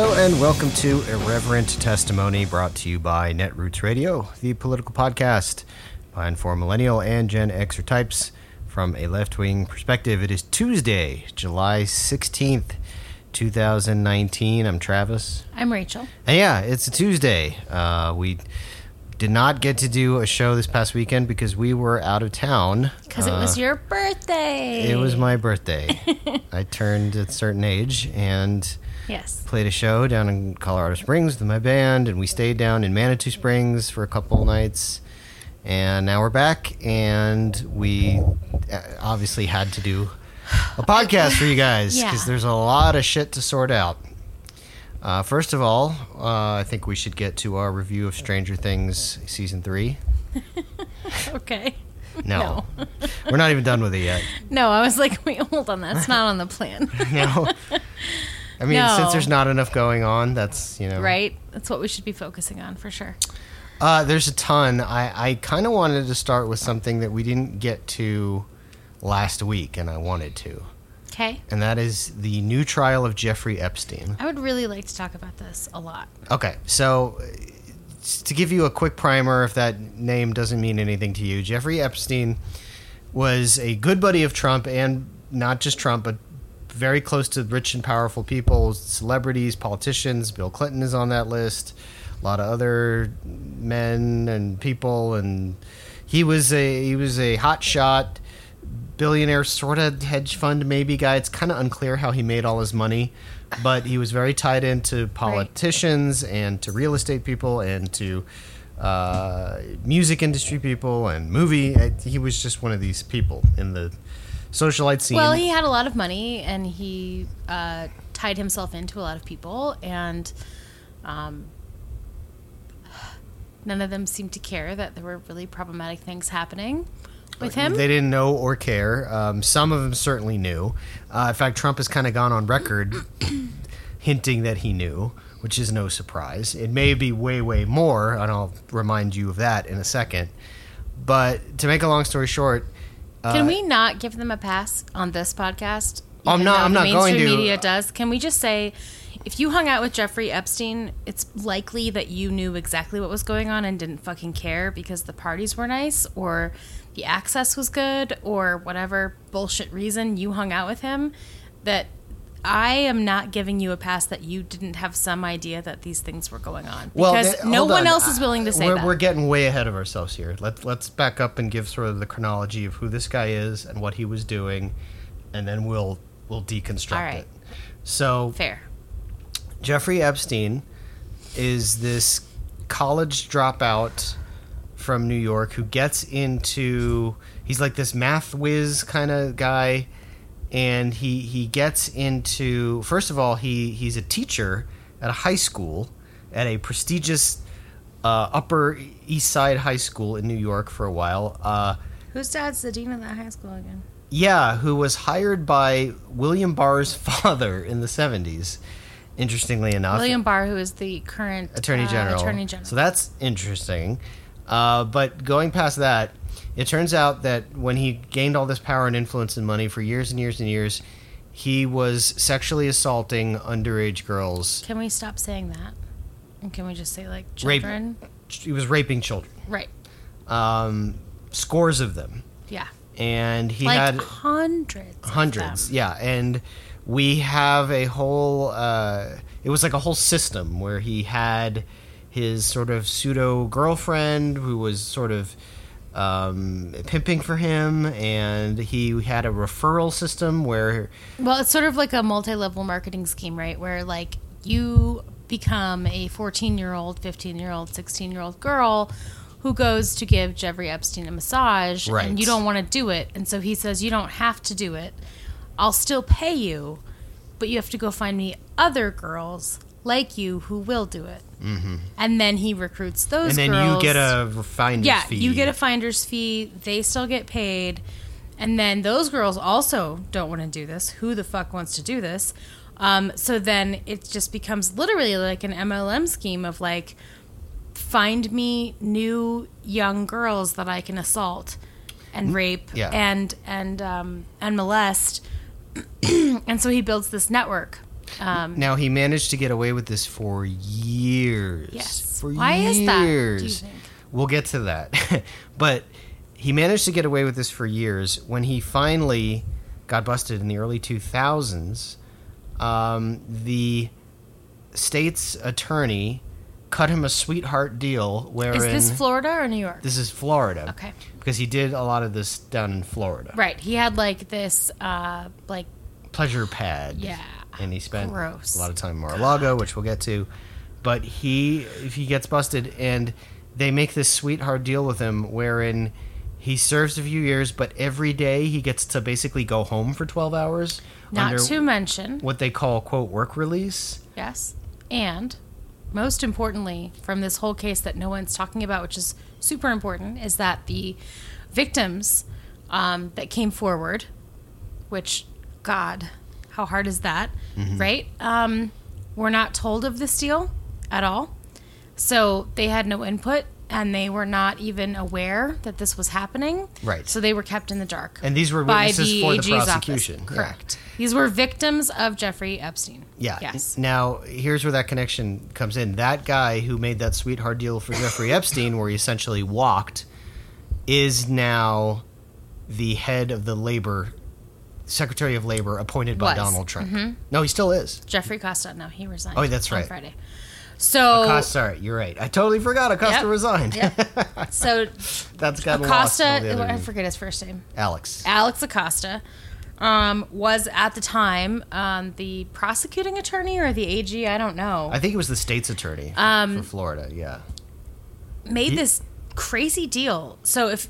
Hello and welcome to Irreverent Testimony brought to you by Netroots Radio, the political podcast by and for millennial and Gen Xer types from a left wing perspective. It is Tuesday, July 16th, 2019. I'm Travis. I'm Rachel. And yeah, it's a Tuesday. Uh, we did not get to do a show this past weekend because we were out of town. Because it was Uh, your birthday. It was my birthday. I turned a certain age and Yes. played a show down in Colorado Springs with my band, and we stayed down in Manitou Springs for a couple nights. And now we're back, and we uh, obviously had to do a podcast for you guys because Yeah. there's a lot of shit to sort out. Uh, first of all, uh, I think we should get to our review of Stranger Things season three. Okay. No, we're not even done with it yet. No, I was like, wait, hold on. That's not on the plan. No. I mean, No. since there's not enough going on, that's you know right? That's what we should be focusing on for sure. Uh, there's a ton. I, I kind of wanted to start with something that we didn't get to last week, and I wanted to. Okay. And that is the new trial of Jeffrey Epstein. I would really like to talk about this a lot. Okay, so to give you a quick primer, if that name doesn't mean anything to you, Jeffrey Epstein was a good buddy of Trump, and not just Trump, but very close to rich and powerful people, celebrities, politicians. Bill Clinton is on that list. A lot of other men and people, and he was a he was a hot shot billionaire sort of hedge fund maybe guy. It's kind of unclear how he made all his money, but he was very tied into politicians and to real estate people and to uh, music industry people and movie. He was just one of these people in the socialite scene. Well, he had a lot of money and he uh, tied himself into a lot of people, and um, none of them seemed to care that there were really problematic things happening with him. They didn't know or care. Um, some of them certainly knew. Uh, in fact, Trump has kind of gone on record hinting that he knew, which is no surprise. It may be way, way more, and I'll remind you of that in a second. But to make a long story short, Can we not give them a pass on this podcast? Uh, I'm not- I'm not going mainstream to. Media does. Can we just say, if you hung out with Jeffrey Epstein, it's likely that you knew exactly what was going on and didn't fucking care because the parties were nice or the access was good or whatever bullshit reason you hung out with him. That I am not giving you a pass that you didn't have some idea that these things were going on because th- no one on. else is willing to say we're, that. We're getting way ahead of ourselves here. Let's let's back up and give sort of the chronology of who this guy is and what he was doing, and then we'll we'll deconstruct right. it. So Fair. Jeffrey Epstein is this college dropout from New York who gets into he's like this math whiz kind of guy and he he gets into first of all he he's a teacher at a high school at a prestigious uh, upper east side high school in New York for a while uh, Whose dad's the dean of that high school again? yeah, who was hired by William Barr's father in the 70s. Interestingly enough, William Barr, who is the current Attorney uh, General. Attorney General. So that's interesting. Uh, but going past that, it turns out that when he gained all this power and influence and money for years and years and years, he was sexually assaulting underage girls. Can we stop saying that? And can we just say like Rape. children? He was raping children, Right. um, scores of them, Yeah. and he like had hundreds. of hundreds them. yeah and we have a whole uh, it was like a whole system where he had his sort of pseudo girlfriend who was sort of um, pimping for him and he had a referral system where Well, it's sort of like a multi-level marketing scheme, right? Where like you become a 14-year-old, 15-year-old, 16-year-old girl who goes to give Jeffrey Epstein a massage Right. and you don't want to do it. And so he says you don't have to do it. I'll still pay you, but you have to go find me other girls like you who will do it. Mm-hmm. And then he recruits those and then girls. you get a finder's yeah, fee you get a finder's fee. They still get paid, and then those girls also don't want to do this. Who the fuck wants to do this? Um, so then it just becomes literally like an MLM scheme of like, find me new young girls that I can assault and rape Yeah. and and um, and molest. and so he builds this network Um, Now he managed to get away with this for years. Yes. For Why is that, do you think? We'll get to that. but he managed to get away with this for years. When he finally got busted in the early 2000s, um, the state's attorney cut him a sweetheart deal Where is this Florida or New York? this is Florida. Okay. Because he did a lot of this down in Florida. Right. He had like this, uh, like, Pleasure pad. yeah. And he spent Gross. a lot of time in Mar-a-Lago, which we'll get to. But he, if he gets busted, and they make this sweetheart deal with him, wherein he serves a few years, but every day he gets to basically go home for twelve hours Not to mention, what they call quote work release. yes. And most importantly, from this whole case that no one's talking about, which is super important, is that the victims um, that came forward, which, God, how hard is that, right? Um, were not told of this deal at all. So they had no input and they were not even aware that this was happening. Right. So they were kept in the dark. And these were witnesses the for the AG's office. prosecution. Yeah. Correct. These were victims of Jeffrey Epstein. Yeah. Yes. Now, here's where that connection comes in. That guy who made that sweetheart deal for Jeffrey Epstein, where he essentially walked, is now the head of the labor, Secretary of Labor, appointed by Was. Mm-hmm. Donald Trump. No, he still is. Jeffrey Costa. No, he resigned. Oh, that's right. on. Friday. So Acosta, sorry, you're right. I totally forgot Acosta Yep. resigned. Yep. so That's got lost. Acosta, in all the other I news. forget his first name. Alex. Alex Acosta um, was at the time um, the prosecuting attorney or the AG. I don't know. I think it was the state's attorney Um, for Florida. Yeah. made He- this crazy deal. So if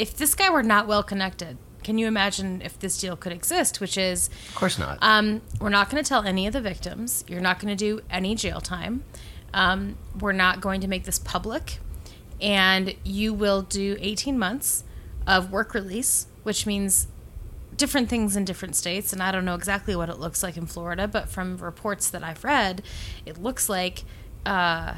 if this guy were not well connected, can you imagine if this deal could exist? Which is, Of course not. um, we're not going to tell any of the victims. You're not going to do any jail time. Um, we're not going to make this public, and you will do 18 months of work release, which means different things in different states. And I don't know exactly what it looks like in Florida, but from reports that I've read, it looks like uh,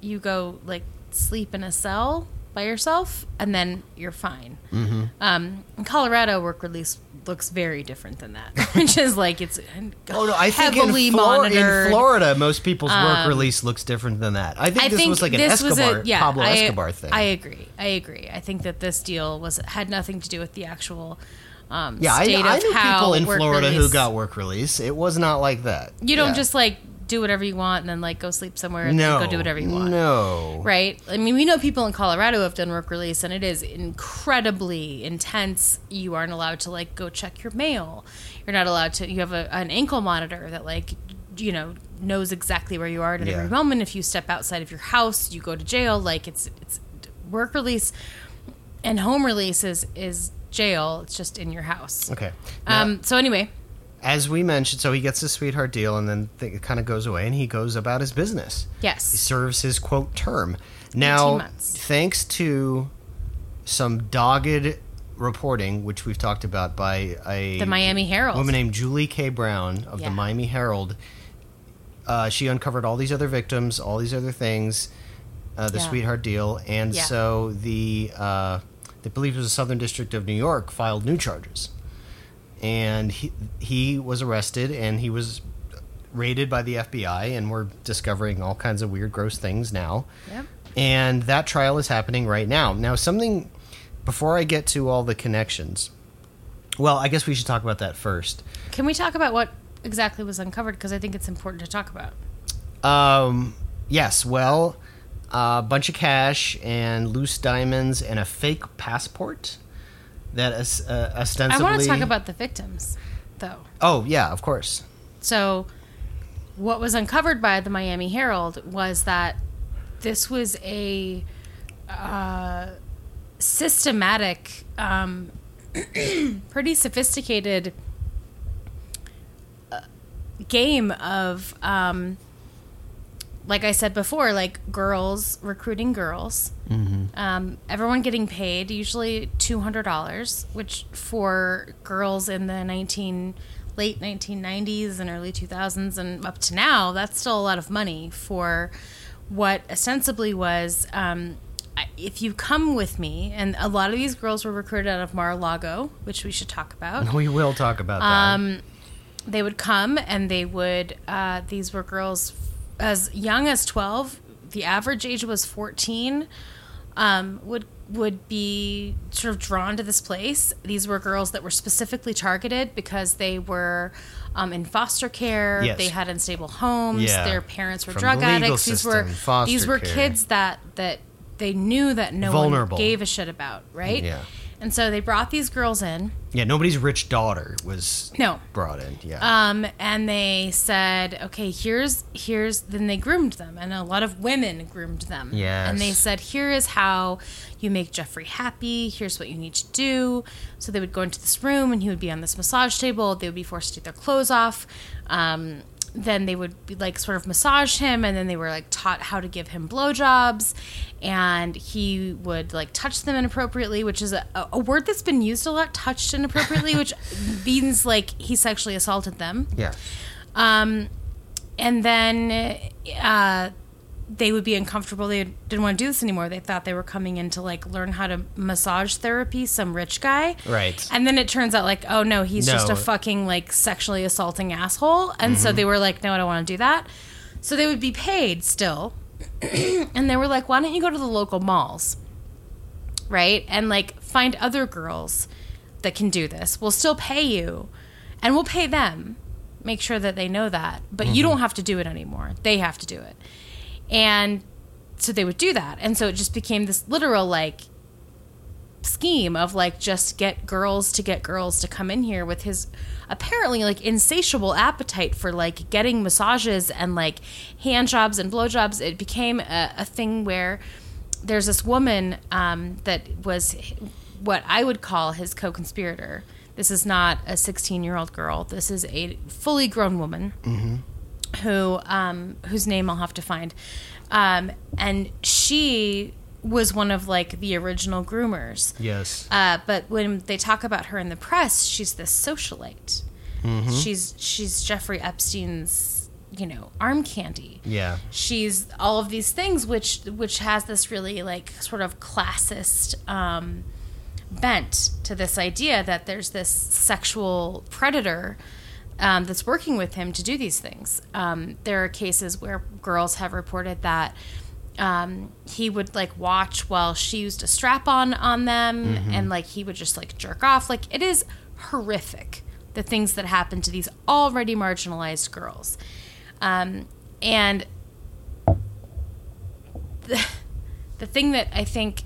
you go like sleep in a cell by yourself, and then you're fine. Mm-hmm. Um, in Colorado, work release looks very different than that, which is like it's Oh no! I think heavily in, Flor- monitored. in Florida, most people's work Um, release looks different than that. I think I this think was like an Escobar, a yeah. Pablo I, Escobar thing. I agree. I agree. I think that this deal was had nothing to do with the actual um, yeah, I, state I of knew how people in Florida who got work release. It was not like that. You don't Yeah. just like do whatever you want and then like go sleep somewhere and no then go do whatever you want. No, Right? I mean, we know people in Colorado have done work release, and it is incredibly intense. You aren't allowed to like go check your mail. You're not allowed to. You have a, an ankle monitor that like you know knows exactly where you are at Yeah. every moment. If you step outside of your house, you go to jail. Like it's it's work release and home release is is jail. It's just in your house. Okay. Now, Um. So anyway, as we mentioned, so he gets the sweetheart deal, and then th- it kind of goes away, and he goes about his business. Yes, he serves his quote term. Now, thanks to some dogged reporting, which we've talked about by a The Miami Herald. woman named Julie K. Brown of Yeah. the Miami Herald. Uh, she uncovered all these other victims, all these other things, uh, the Yeah. sweetheart deal, and Yeah. so the uh, I believe it was the Southern District of New York filed new charges, and he he was arrested and he was raided by the FBI, and we're discovering all kinds of weird, gross things now. Yep. And that trial is happening right now. Now, something before I get to all the connections. Well, I guess we should talk about that first. Can we talk about what exactly was uncovered? Because I think it's important to talk about. Um, yes, well, a bunch of cash and loose diamonds and a fake passport that uh, I want to talk about the victims, though. Oh yeah, of course. So, what was uncovered by the Miami Herald was that this was a uh, systematic, um, pretty sophisticated uh, game of, um, like I said before, like girls recruiting girls. Um, everyone getting paid, usually two hundred dollars, which for girls in the nineteen late nineteen nineties and early two thousands and up to now, that's still a lot of money for what ostensibly was. Um, if you come with me, and a lot of these girls were recruited out of Mar-a-Lago, which we should talk about. We will talk about that. Um, they would come and they would uh, these were girls as young as 12 the average age was 14 um, would would be sort of drawn to this place these were girls that were specifically targeted because they were um, in foster care Yes. they had unstable homes Yeah. their parents were From drug the addicts these were these were care. kids that that they knew that no Vulnerable. one gave a shit about right Yeah. And so they brought these girls in Yeah, nobody's rich daughter was no brought in. Yeah. um, and they said, okay, here's here's. Then they groomed them, and a lot of women groomed them. Yeah. And they said, here is how you make Jeffrey happy. Here's what you need to do. So they would go into this room, and he would be on this massage table. They would be forced to take their clothes off. Um, then they would be like sort of massage him, and then they were like taught how to give him blowjobs, and he would like touch them inappropriately, which is a, a word that's been used a lot, touched inappropriately, which means like he sexually assaulted them. yeah. Um, and then uh, they would be uncomfortable. They didn't want to do this anymore. They thought they were coming in to like learn how to massage therapy, some rich guy. Right. And then it turns out like, oh no, he's just a fucking like sexually assaulting asshole. And so mm-hmm. they were like, no, I don't want to do that. So they would be paid still. and they were like, why don't you go to the local malls? Right? And like find other girls that can do this. We'll still pay you and we'll pay them. Make sure that they know that. But you mm-hmm. don't have to do it anymore. They have to do it. And so they would do that. And so it just became this literal like scheme of like just get girls to get girls to come in here with his apparently like insatiable appetite for like getting massages and like hand jobs and blowjobs. It became a, a thing where there's this woman um, that was what I would call his co-conspirator. This is not a 16 year old girl. This is a fully grown woman who um, whose name I'll have to find, um, and she was one of like the original groomers. Yes. Uh, but when they talk about her in the press, she's this socialite. She's she's Jeffrey Epstein's you know arm candy. yeah. She's all of these things, which which has this really like sort of classist um, bent to this idea that there's this sexual predator um, that's working with him to do these things. Um, there are cases where girls have reported that um, he would like watch while she used a strap on on them, and like he would just like jerk off. Like it is horrific the things that happen to these already marginalized girls, um, and the, the thing that I think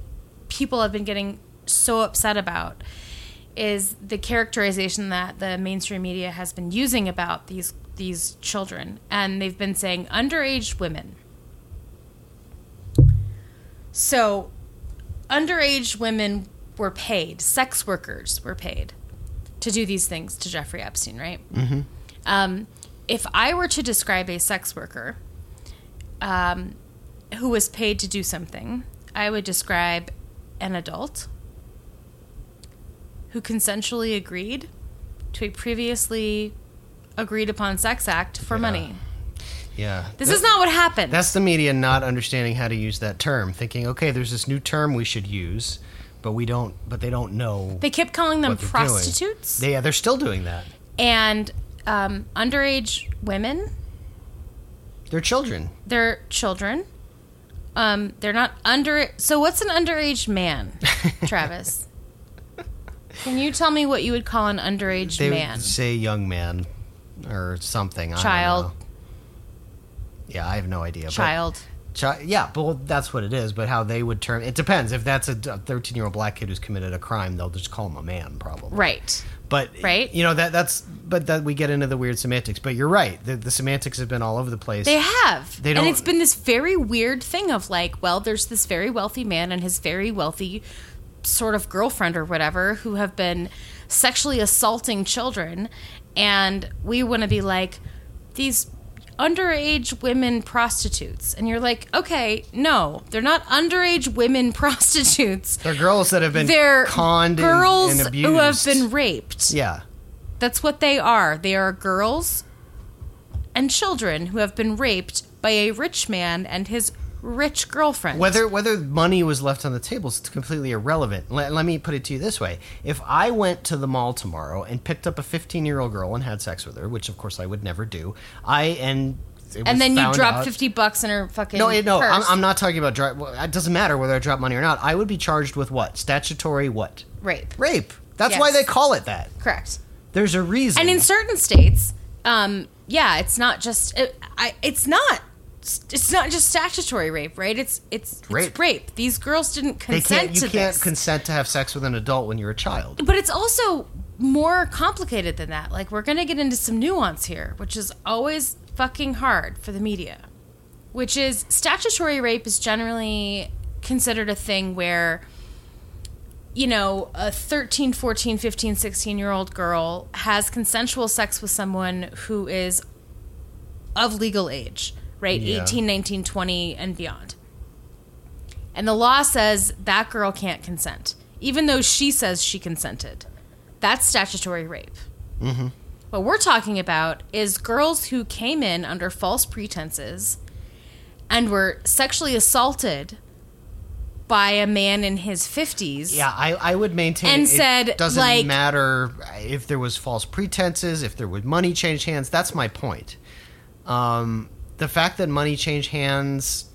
people have been getting so upset about is the characterization that the mainstream media has been using about these these children. And they've been saying underage women. So underage women were paid sex workers were paid to do these things to jeffrey epstein right? Mm-hmm. um, if i were to describe a sex worker um, who was paid to do something i would describe an adult who consensually agreed to a previously agreed upon sex act for money. Yeah. This Th- is not what happened. That's the media not understanding how to use that term, thinking, okay, there's this new term we should use, but we don't. But they don't know. they kept calling them prostitutes They, yeah, they're still doing that. and um, underage women. They're children. They're children. Um, they're not under. So what's an underage man, Travis? Can you tell me what you would call an underage They man? would say young man or something. I don't Child. know. Yeah, I have no idea. Child. Chi- yeah, but well, that's what it is. But how they would term it depends. If that's a 13 year old black kid who's committed a crime, they'll just call him a man, probably. Right. But Right. you know that that's but that we get into the weird semantics. But you're right. The, the semantics have been all over the place. They have. They don't- and it's been this very weird thing of like, well, there's this very wealthy man and his very wealthy sort of girlfriend or whatever who have been sexually assaulting children. And we want to be like, these underage women prostitutes. And you're like, okay, no, they're not underage women prostitutes. They're girls that have been They're conned and- girls and, abused. who have been raped. Yeah. That's what they are. They are girls and children who have been raped by a rich man and his rich girlfriend. Whether whether money was left on the table is completely irrelevant. Let, let me put it to you this way: If I went to the mall tomorrow and picked up a 15 year old girl and had sex with her, which of course I would never do, I and it and then you drop out- 50 bucks in her fucking No, no, I'm. I'm not talking about. Dri- well, it doesn't matter whether I drop money or not. I would be charged with what statutory what Rape. rape. That's Yes. why they call it that. Correct. There's a reason. And in certain states, um, yeah, it's not just it, I, it's not it's not just statutory rape, right? It's it's it's Rape. rape. These girls didn't consent. You can't this. consent to have sex with an adult when you're a child. but it's also more complicated than that. Like we're gonna get into some nuance here, which is always fucking hard for the media. Which is statutory rape is generally considered a thing where you know, a 13, 14, 15, 16 year old girl has consensual sex with someone who is of legal age, right? Yeah. 18, 19, 20, and beyond. And the law says that girl can't consent, even though she says she consented. That's statutory rape. Mm-hmm. What we're talking about is girls who came in under false pretenses and were sexually assaulted by a man in his 50s. Yeah, I, I would maintain And it said, doesn't like- matter if there was false pretenses, if there was money change hands. That's my point. Um, the fact that money changed hands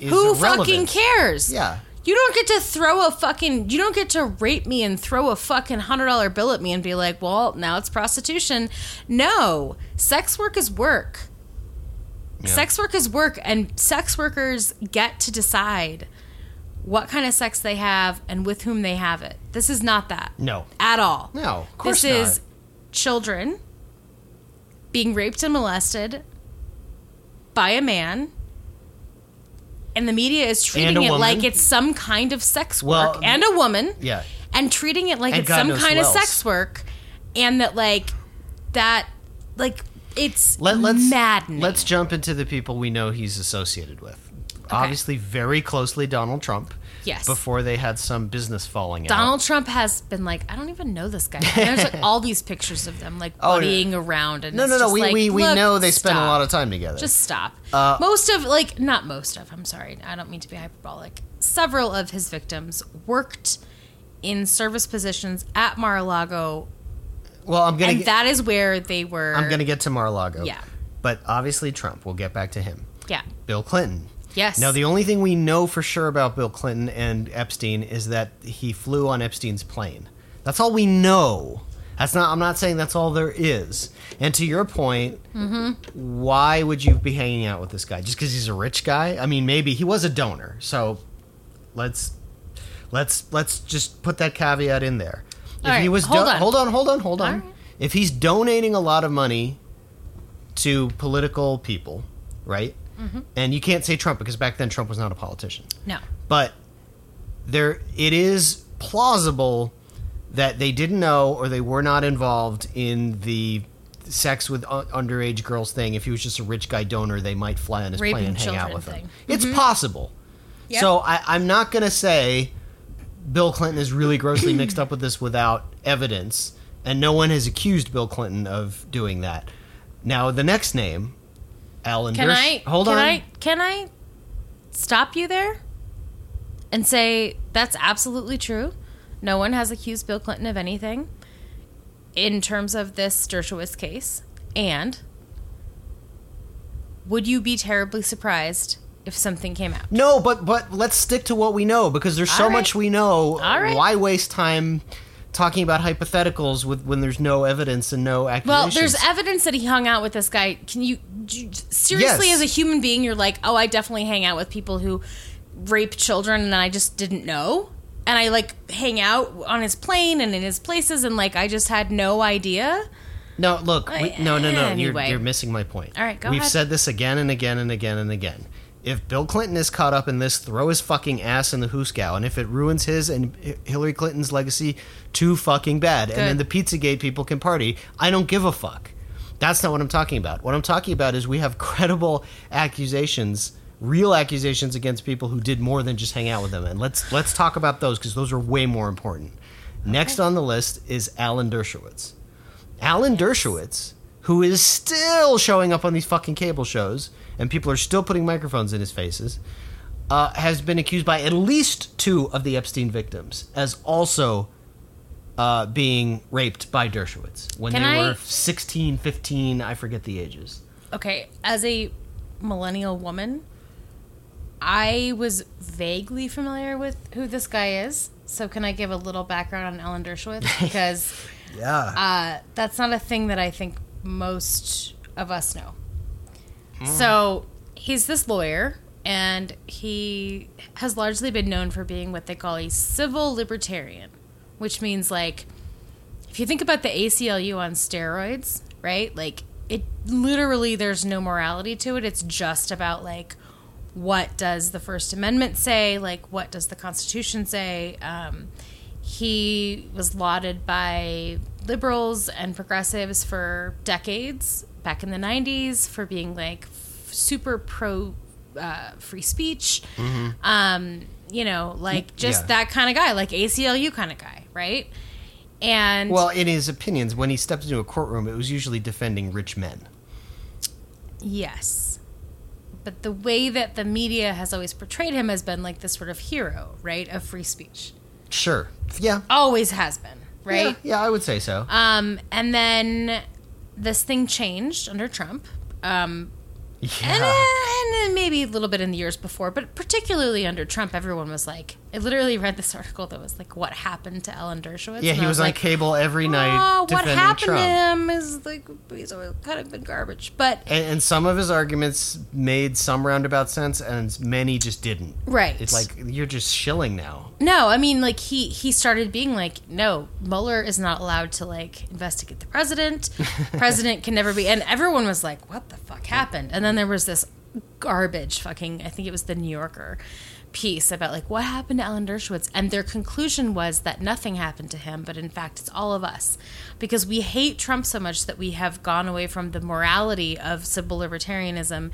is Who irrelevant. fucking cares? Yeah. You don't get to throw a fucking. You don't get to rape me and throw a fucking hundred dollar bill at me and be like, "Well, now it's prostitution." No, sex work is work. Yeah. Sex work is work, and sex workers get to decide what kind of sex they have and with whom they have it. This is not that No. at all. No, of course this is children being raped and molested by a man. And the media is treating it woman. like it's some kind of sex Well, work and a woman. Yeah. And treating it like And it's God some kind of else. sex work and that like that like it's Let, let's maddening. let's jump into the people we know he's associated with. Obviously, very closely Donald Trump. Yes. Before they had some business falling out. Donald Trump has been like, I don't even know this guy. And there's like all these pictures of them like Oh, buddying around and No, no, no. We, like, we, we know they spend a lot of time together. Just stop. Uh, most of like not most of. I'm sorry. I don't mean to be hyperbolic. Several of his victims worked in service positions at Mar-a-Lago, well, I'm and get, that is where they were. I'm gonna get to Mar-a-Lago. Yeah. But obviously Trump. We'll get back to him. Yeah. Bill Clinton. Yes. Now, the only thing we know for sure about Bill Clinton and Epstein is that he flew on Epstein's plane. That's all we know. That's not. I'm not saying that's all there is. And to your point, mm-hmm. why would you be hanging out with this guy? Just because he's a rich guy? I mean, maybe he was a donor. So let's let's let's just put that caveat in there. If All he was hold do- on. hold on, hold on, hold on. Right. If he's donating a lot of money to political people, right? Mm-hmm. And you can't say Trump because back then Trump was not a politician. No. But there it is plausible that they didn't know or they were not involved in the sex with underage girls thing. If he was just a rich guy donor, they might fly on his Raping plane and hang out with him. thing. It's possible. Yep. So I, I'm not going to say Bill Clinton is really grossly mixed up with this without evidence, and no one has accused Bill Clinton of doing that. Now the next name, Alan. Can Dersh- I hold can on? I can I stop you there and say that's absolutely true. No one has accused Bill Clinton of anything in terms of this Dershowitz case. And would you be terribly surprised if something came out? No, but but let's stick to what we know because there's so right. much we know. All right. Why waste time talking about hypotheticals with when there's no evidence and no accusations. Well, there's evidence that he hung out with this guy. Can you you- seriously, Yes. as a human being, you're like, oh, I definitely hang out with people who rape children, and I just didn't know. And I like hang out on his plane and in his places, and like I just had no idea. no look. We, no, no, no. Anyway. You're, you're missing my point. All right, go We've ahead. said this again and again and again and again. If Bill Clinton is caught up in this, throw his fucking ass in the hoosgow. And if it ruins his and Hillary Clinton's legacy, too fucking bad. And then the Good. Pizzagate people can party. I don't give a fuck. That's not what I'm talking about. What I'm talking about is we have credible accusations, real accusations against people who did more than just hang out with them. And let's let's talk about those because those are way more important. Next on the list is Alan Dershowitz. Alan Dershowitz, who is still showing up on these fucking cable shows, and people are still putting microphones in his faces, uh, has been accused by at least two of the Epstein victims as also uh, being raped by Dershowitz when Can they I- were 16, 15, I forget the ages. Okay, as a millennial woman, I was vaguely familiar with who this guy is. So can I give a little background on Alan Dershowitz? Because Yeah. uh, that's not a thing that I think most of us know. So he's this lawyer, and he has largely been known for being what they call a civil libertarian, which means like if you think about the ACLU on steroids, right? Like it literally there's no morality to it. It's just about like what does the First Amendment say? Like what does the Constitution say? Um, he was lauded by liberals and progressives for decades back in the 90s for being like f- super pro uh, free speech. Um, you know, like just Yeah. that kind of guy, like ACLU kind of guy, right? And well, in his opinions, when he stepped into a courtroom, it was usually defending rich men. Yes. But the way that the media has always portrayed him has been like this sort of hero, right? Of free speech. Sure. Yeah. Always has been, right? Yeah, yeah, I would say so. Um, and then this thing changed under Trump. Um, yeah. and then maybe a little bit in the years before, but particularly under Trump, everyone was like, I literally read this article that was like, what happened to Alan Dershowitz? Yeah, he I was on like, cable every night Oh, what happened Trump. to him is like, he's always kind of been garbage. But, And, and some of his arguments made some roundabout sense, and many just didn't. right. It's like you're just shilling now. No, I mean, like he he started being like, no, Mueller is not allowed to like investigate the president. president can never be, and everyone was like, what the fuck happened? And then there was this garbage fucking, I think it was the New Yorker piece about like what happened to Alan Dershowitz, and their conclusion was that nothing happened to him, but in fact it's all of us, because we hate Trump so much that we have gone away from the morality of civil libertarianism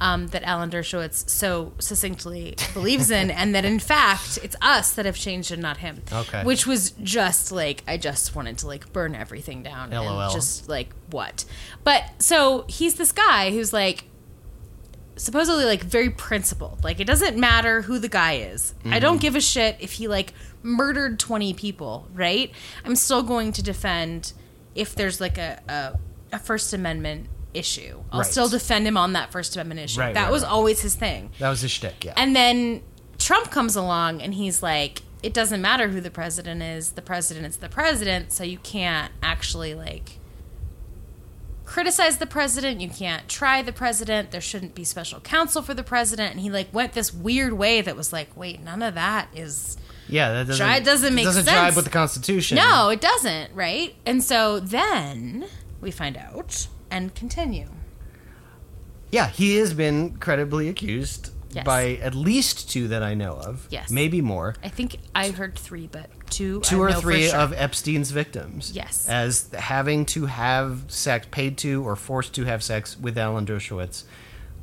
um, that Alan Dershowitz so succinctly believes in, and that in fact it's us that have changed and not him. Okay. Which was just like I just wanted to like burn everything down LOL. and just like what. But so he's this guy who's like supposedly like very principled. Like it doesn't matter who the guy is. I don't mm-hmm. give a shit if he like murdered 20 people, right? I'm still going to defend if there's like a a, a first amendment issue. I'll Right. still defend him on that first amendment issue. Right, that right, was always his thing. That was his shtick, yeah. And then Trump comes along and he's like, it doesn't matter who the president is. The president is the president, so you can't actually like criticize the president. You can't try the president. There shouldn't be special counsel for the president. And he like went this weird way that was like, wait, none of that is yeah, that doesn't, Try- it doesn't make doesn't sense. jive with the Constitution. no, it doesn't, right? And so then we find out and continue. Yeah, he has been credibly accused Yes. by at least two that I know of. Yes. Maybe more. I think I heard three, but two, Two or three sure. of Epstein's victims. Yes. As having to have sex, paid to or forced to have sex with Alan Dershowitz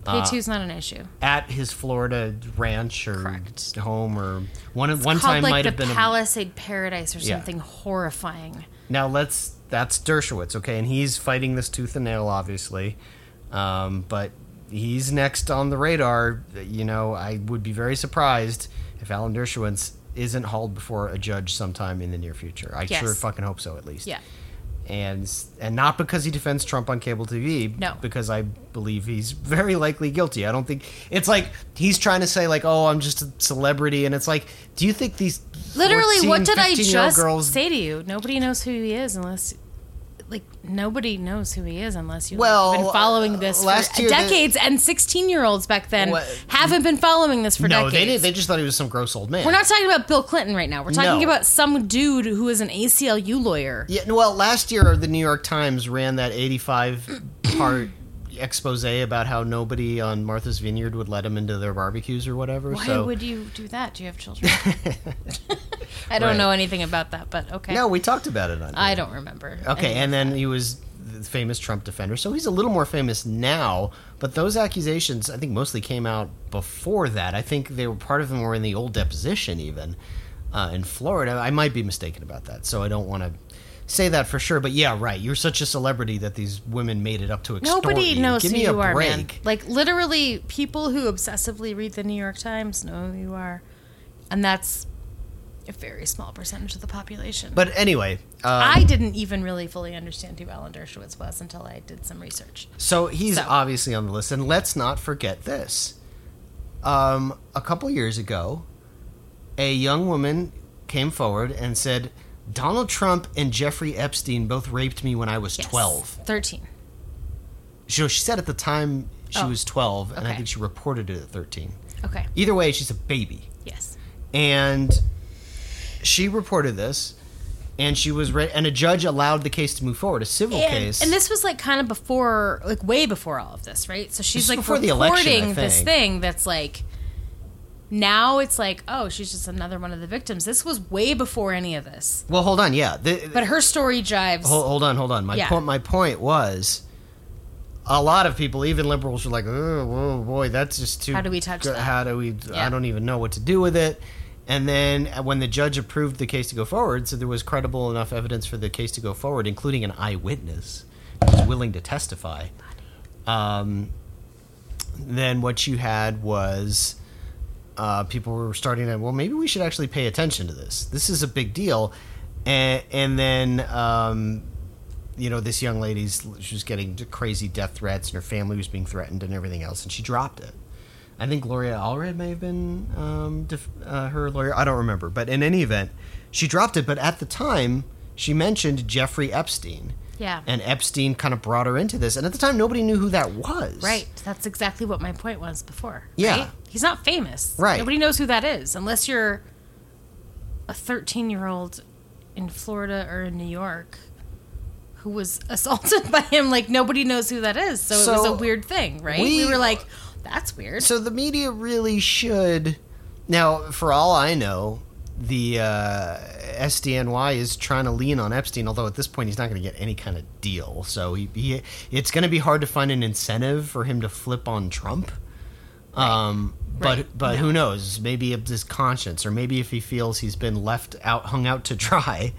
Pay is not an issue. at his Florida ranch or Correct. home or one one time like might have been a, Palisade Paradise or Yeah. something horrifying. Now let's that's Dershowitz, okay, and he's fighting this tooth and nail, obviously, um, but he's next on the radar. You know, I would be very surprised if Alan Dershowitz isn't hauled before a judge sometime in the near future. I Yes. sure fucking hope so, at least. Yeah. and and not because he defends Trump on cable TV. No. because I believe he's very likely guilty. I don't think it's like he's trying to say like, oh, I'm just a celebrity, and it's like, do you think these Literally, 14, what did I just girls say to you? Nobody knows who he is unless, like, nobody knows who he is unless you've Well, been following this uh, last for year they- decades. and sixteen-year-olds back then What- haven't been following this for no, decades. they did. They just thought he was some gross old man. We're not talking about Bill Clinton right now. We're talking No. about some dude who is an ACLU lawyer. Yeah, well, last year the New York Times ran that 85 part expose about how nobody on Martha's Vineyard would let him into their barbecues or whatever. Why so would you do that? Do you have children? I don't Right. know anything about that, but okay. no, we talked about it on. I don't remember. Okay, and then that. he was the famous Trump defender, so he's a little more famous now. But those accusations, I think, mostly came out before that. I think they were part of them were in the old deposition, even uh, in Florida. I might be mistaken about that, so I don't want to say that for sure, but yeah, right. You're such a celebrity that these women made it up to extort Nobody you. knows Give who me a you are, man. Like literally, people who obsessively read the New York Times know who you are, and that's a very small percentage of the population. But anyway, um, I didn't even really fully understand who Alan Dershowitz was until I did some research. So he's So- obviously on the list, and let's not forget this. Um, a couple years ago, a young woman came forward and said, "Donald Trump and Jeffrey Epstein both raped me when I was Yes. 12." thirteen. So she said at the time she Oh, was 12, and I think she reported it at 13. Okay. Either way, she's a baby, Yes. and she reported this, and she was re- and a judge allowed the case to move forward, a civil And, case. and this was like kind of before, like way before all of this, right? So she's like before the reporting election, I this thing that's like. Now it's like, oh, she's just another one of the victims. This was way before any of this. well, hold on, yeah. The, But her story jives. hold, hold on, hold on. My Yeah. point. My point was, a lot of people, even liberals, were like, "Oh, whoa, boy, that's just too." How do we touch that?" How do we? I don't even know what to do with it. And then when the judge approved the case to go forward, so there was credible enough evidence for the case to go forward, including an eyewitness who was willing to testify. Um, then what you had was uh, people were starting to well maybe we should actually pay attention to this. This is a big deal. And, and then um, you know this young lady's she was getting crazy death threats and her family was being threatened and everything else and she dropped it. I think gloria allred may have been um, def- uh, her lawyer. I don't remember. But in any event she dropped it. But at the time she mentioned jeffrey epstein Yeah. and epstein kind of brought her into this and at the time nobody knew who that was Right. That's exactly what my point was before. Yeah. Right? He's not famous. Right. Nobody knows who that is unless you're a 13 year old in Florida or in New York who was assaulted by him. Like, nobody knows who that is. So, it was a weird thing, right? we- We, were like, that's weird. So the media really should. Now, for all I know, the uh, SDNY is trying to lean on Epstein. Although at this point he's not going to get any kind of deal, so he, he it's going to be hard to find an incentive for him to flip on Trump. Um, but Right. but No. who knows? Maybe his conscience, or maybe if he feels he's been left out, hung out to dry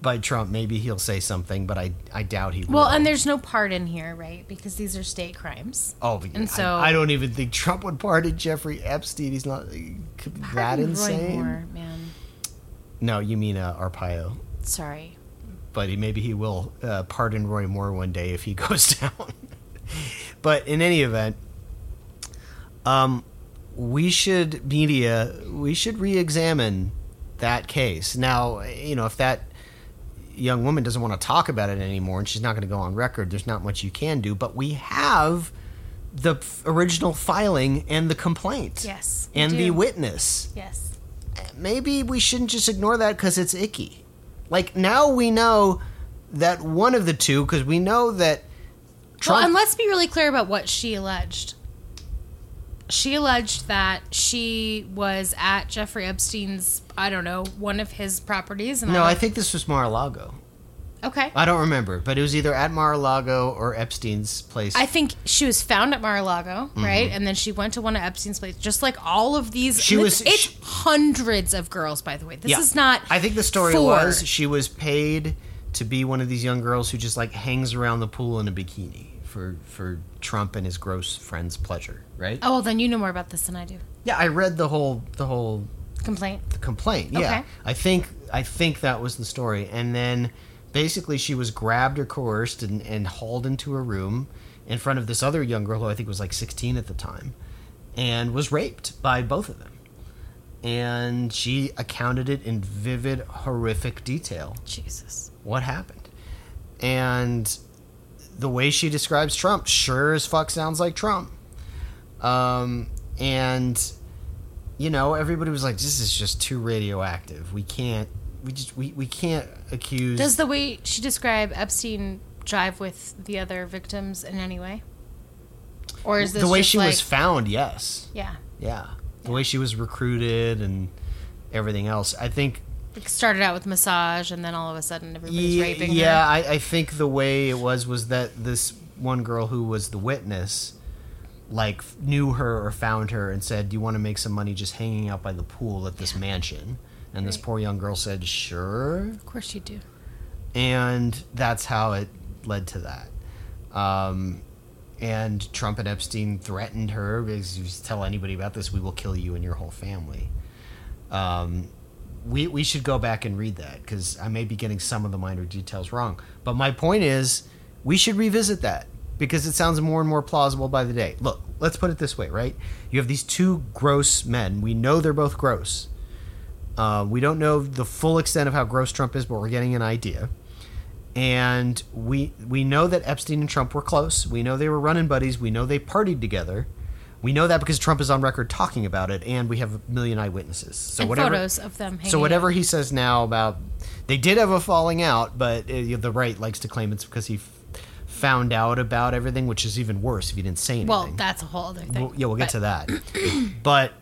by Trump, maybe he'll say something. But I I doubt he will. well, and there's no pardon here, right? Because these are state crimes. Oh, And I- so- I, don't even think Trump would pardon Jeffrey Epstein. He's not that Pardon Roy insane. Moore, man. No, you mean uh, Arpaio. Sorry. But he, maybe he will uh, pardon Roy Moore one day if he goes down. but in any event, um, we should media we should re-examine that case. Now, you know, if that young woman doesn't want to talk about it anymore and she's not going to go on record, there's not much you can do. But we have the original filing and the complaint. Yes, And the witness Yes. Maybe we shouldn't just ignore that because it's icky. Like now we know that one of the two, because we know that Trump. Well, and let's be really clear about what she alleged. She alleged that she was at Jeffrey Epstein's, I don't know, one of his properties. And no, I don't- think this was Mar-a-Lago. Okay. I don't remember, but it was either at Mar-a-Lago or Epstein's place. I think she was found at Mar-a-Lago, right? And then she went to one of Epstein's places, just like all of these. Mm-hmm. She was- It's, she- hundreds of girls, by the way. This Yeah. is not. I think the story was she was paid to be one of these young girls who just like hangs around the pool in a bikini for for Trump and his gross friend's pleasure, right? Oh, well, then you know more about this than I do. Yeah, I read the whole the whole Complaint. The complaint. Yeah, Okay. I think I think that was the story. And then basically she was grabbed or coerced and, and hauled into a room in front of this other young girl who I think was like 16 at the time, and was raped by both of them. And she accounted it in vivid, horrific detail Jesus. what happened. And the way she describes Trump sure as fuck sounds like Trump. Um, and you know, everybody was like, "This is just too radioactive. We can't. We just we, we can't accuse." Does the way she described Epstein jive with the other victims in any way? Or is this the way she like, was found? Yes, Yeah. yeah. The way she was recruited and everything else. I think Like started out with massage and then all of a sudden everybody's Ye- raping yeah, her. I, I think the way it was was that this one girl who was the witness, like, knew her or found her and said, "Do you want to make some money just hanging out by the pool at this mansion?" And this poor young girl said, "Sure." Of course you do. and that's how it led to that. Um, and Trump and Epstein threatened her because if you tell anybody about this, we will kill you and your whole family. Um, we we should go back and read that because I may be getting some of the minor details wrong. But my point is, we should revisit that because it sounds more and more plausible by the day. Look, let's put it this way, right? You have these two gross men. We know they're both gross. Uh, we don't know the full extent of how gross Trump is, but we're getting an idea. And we we know that Epstein and Trump were close. We know they were running buddies. We know they partied together. We know that because Trump is on record talking about it, and we have a million eyewitnesses. So and whatever, photos of them. So whatever out. he says now about they did have a falling out, but uh, the right likes to claim it's because he f- found out about everything, which is even worse if he didn't say anything. Well, that's a whole other thing. Well, yeah, we'll get But to that. but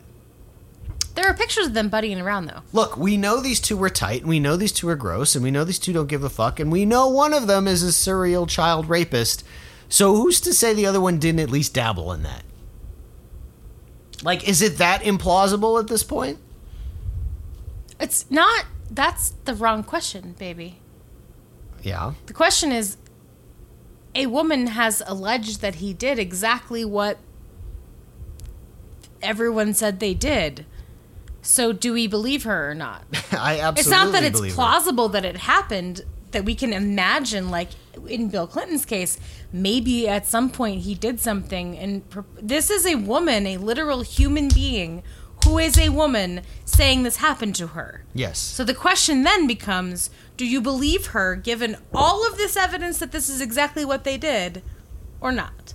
There are pictures of them buddying around, though. look, we know these two were tight, and we know these two are gross, and we know these two don't give a fuck, and we know one of them is a serial child rapist. So who's to say the other one didn't at least dabble in that? Like, is it that implausible at this point? It's not. That's the wrong question, baby. Yeah. The question is a woman has alleged that he did exactly what everyone said they did. So do we believe her or not? I absolutely It's not that it's believe her. plausible that it happened, that we can imagine, like in Bill Clinton's case, maybe at some point he did something. And this is a woman, a literal human being, who is a woman saying this happened to her. Yes. So the question then becomes do you believe her given all of this evidence that this is exactly what they did or not?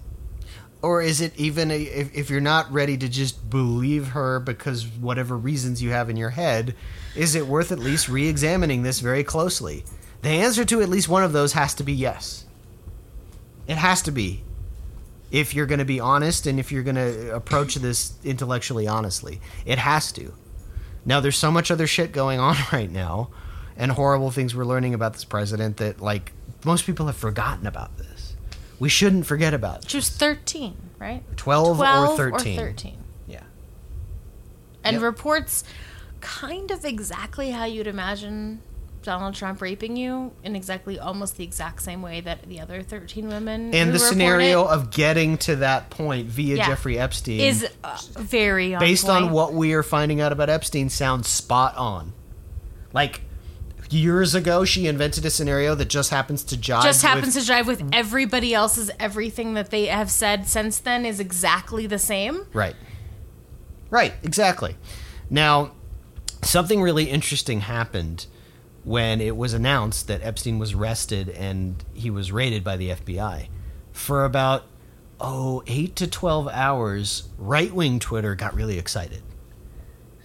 Or is it even a, if, if you're not ready to just believe her because whatever reasons you have in your head is it worth at least re-examining this very closely? The answer to at least one of those has to be yes. It has to be if you're going to be honest and if you're going to approach this intellectually honestly. It has to. Now there's so much other shit going on right now and horrible things we're learning about this president that like most people have forgotten about this we shouldn't forget about She was 13, right? 12, 12 or 13. 13. Yeah. And Yep. reports kind of exactly how you'd imagine Donald Trump raping you in exactly almost the exact same way that the other 13 women And the scenario it of getting to that point via Yeah. Jeffrey Epstein is uh, very on based on what we are finding out about Epstein sounds spot on. Like years ago she invented a scenario that just happens to jive just happens with, to jive with everybody else's everything that they have said since then is exactly the same. Right. Right, exactly. Now, something really interesting happened when it was announced that Epstein was arrested and he was raided by the FBI. For about oh, 8 to 12 hours, right-wing Twitter got really excited.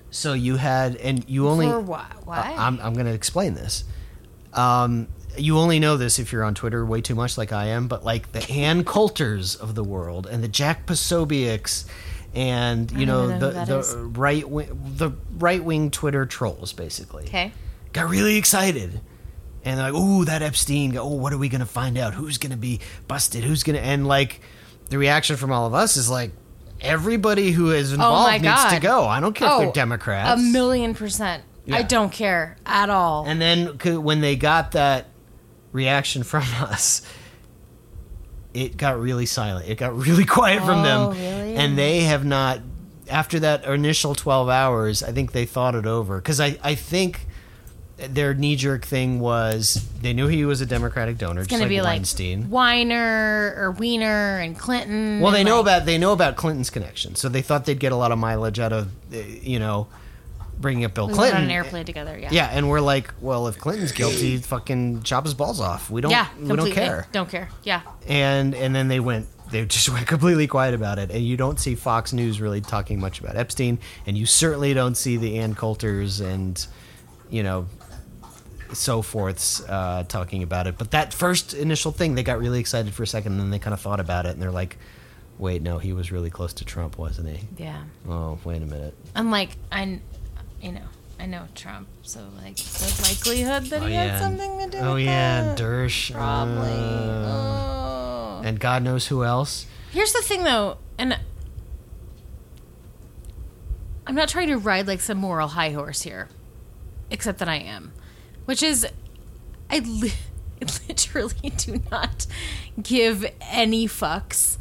So you had and you only For why? Why? I'm I'm going to explain this. Um you only know this if you're on Twitter way too much like I am, but like the Ann Coulters of the world and the Jack Posobiec's and you know, know the the is. right wing the right wing Twitter trolls basically okay. got really excited. And they're like, "Ooh, that Epstein! Oh, what are we gonna find out? Who's gonna be busted? Who's gonna?" And like, the reaction from all of us is like, everybody who is oh involved Oh my needs to go. I don't care if Oh, they're Democrats. A million percent. I don't care at all. And then c- when they got that reaction from us, it got really silent. It got really quiet from Oh, them. really? And they have not, after that initial 12 hours, I think they thought it over. Because I, I think their knee jerk thing was they knew he was a Democratic donor, it's just going like to be like Weiner or Weiner and Clinton. well, they know like- about they know about Clinton's connection, so they thought they'd get a lot of mileage out of, uh, you know, bringing up Bill We Clinton. on an airplane together. Yeah. Yeah, and we're like, well, if Clinton's guilty, fucking chop his balls off. We don't, Yeah. we don't care. Don't care. Yeah. And and then they went, they just went completely quiet about it. And you don't see Fox News really talking much about Epstein, and you certainly don't see the Ann Coulters and, you know, so forths uh, talking about it. But that first initial thing, they got really excited for a second, and then they kind of thought about it, and they're like, wait, no, he was really close to Trump, wasn't he? Yeah. Oh, wait a minute. I'm like, I, you know, I know Trump, so like the likelihood that Oh, he yeah. had something to do with it. Oh with yeah, that, Dersh. Probably. Uh, Oh. and God knows who else. Here's the thing, though, and I'm not trying to ride like some moral high horse here, except that I am, which is, I li- literally do not give any fucks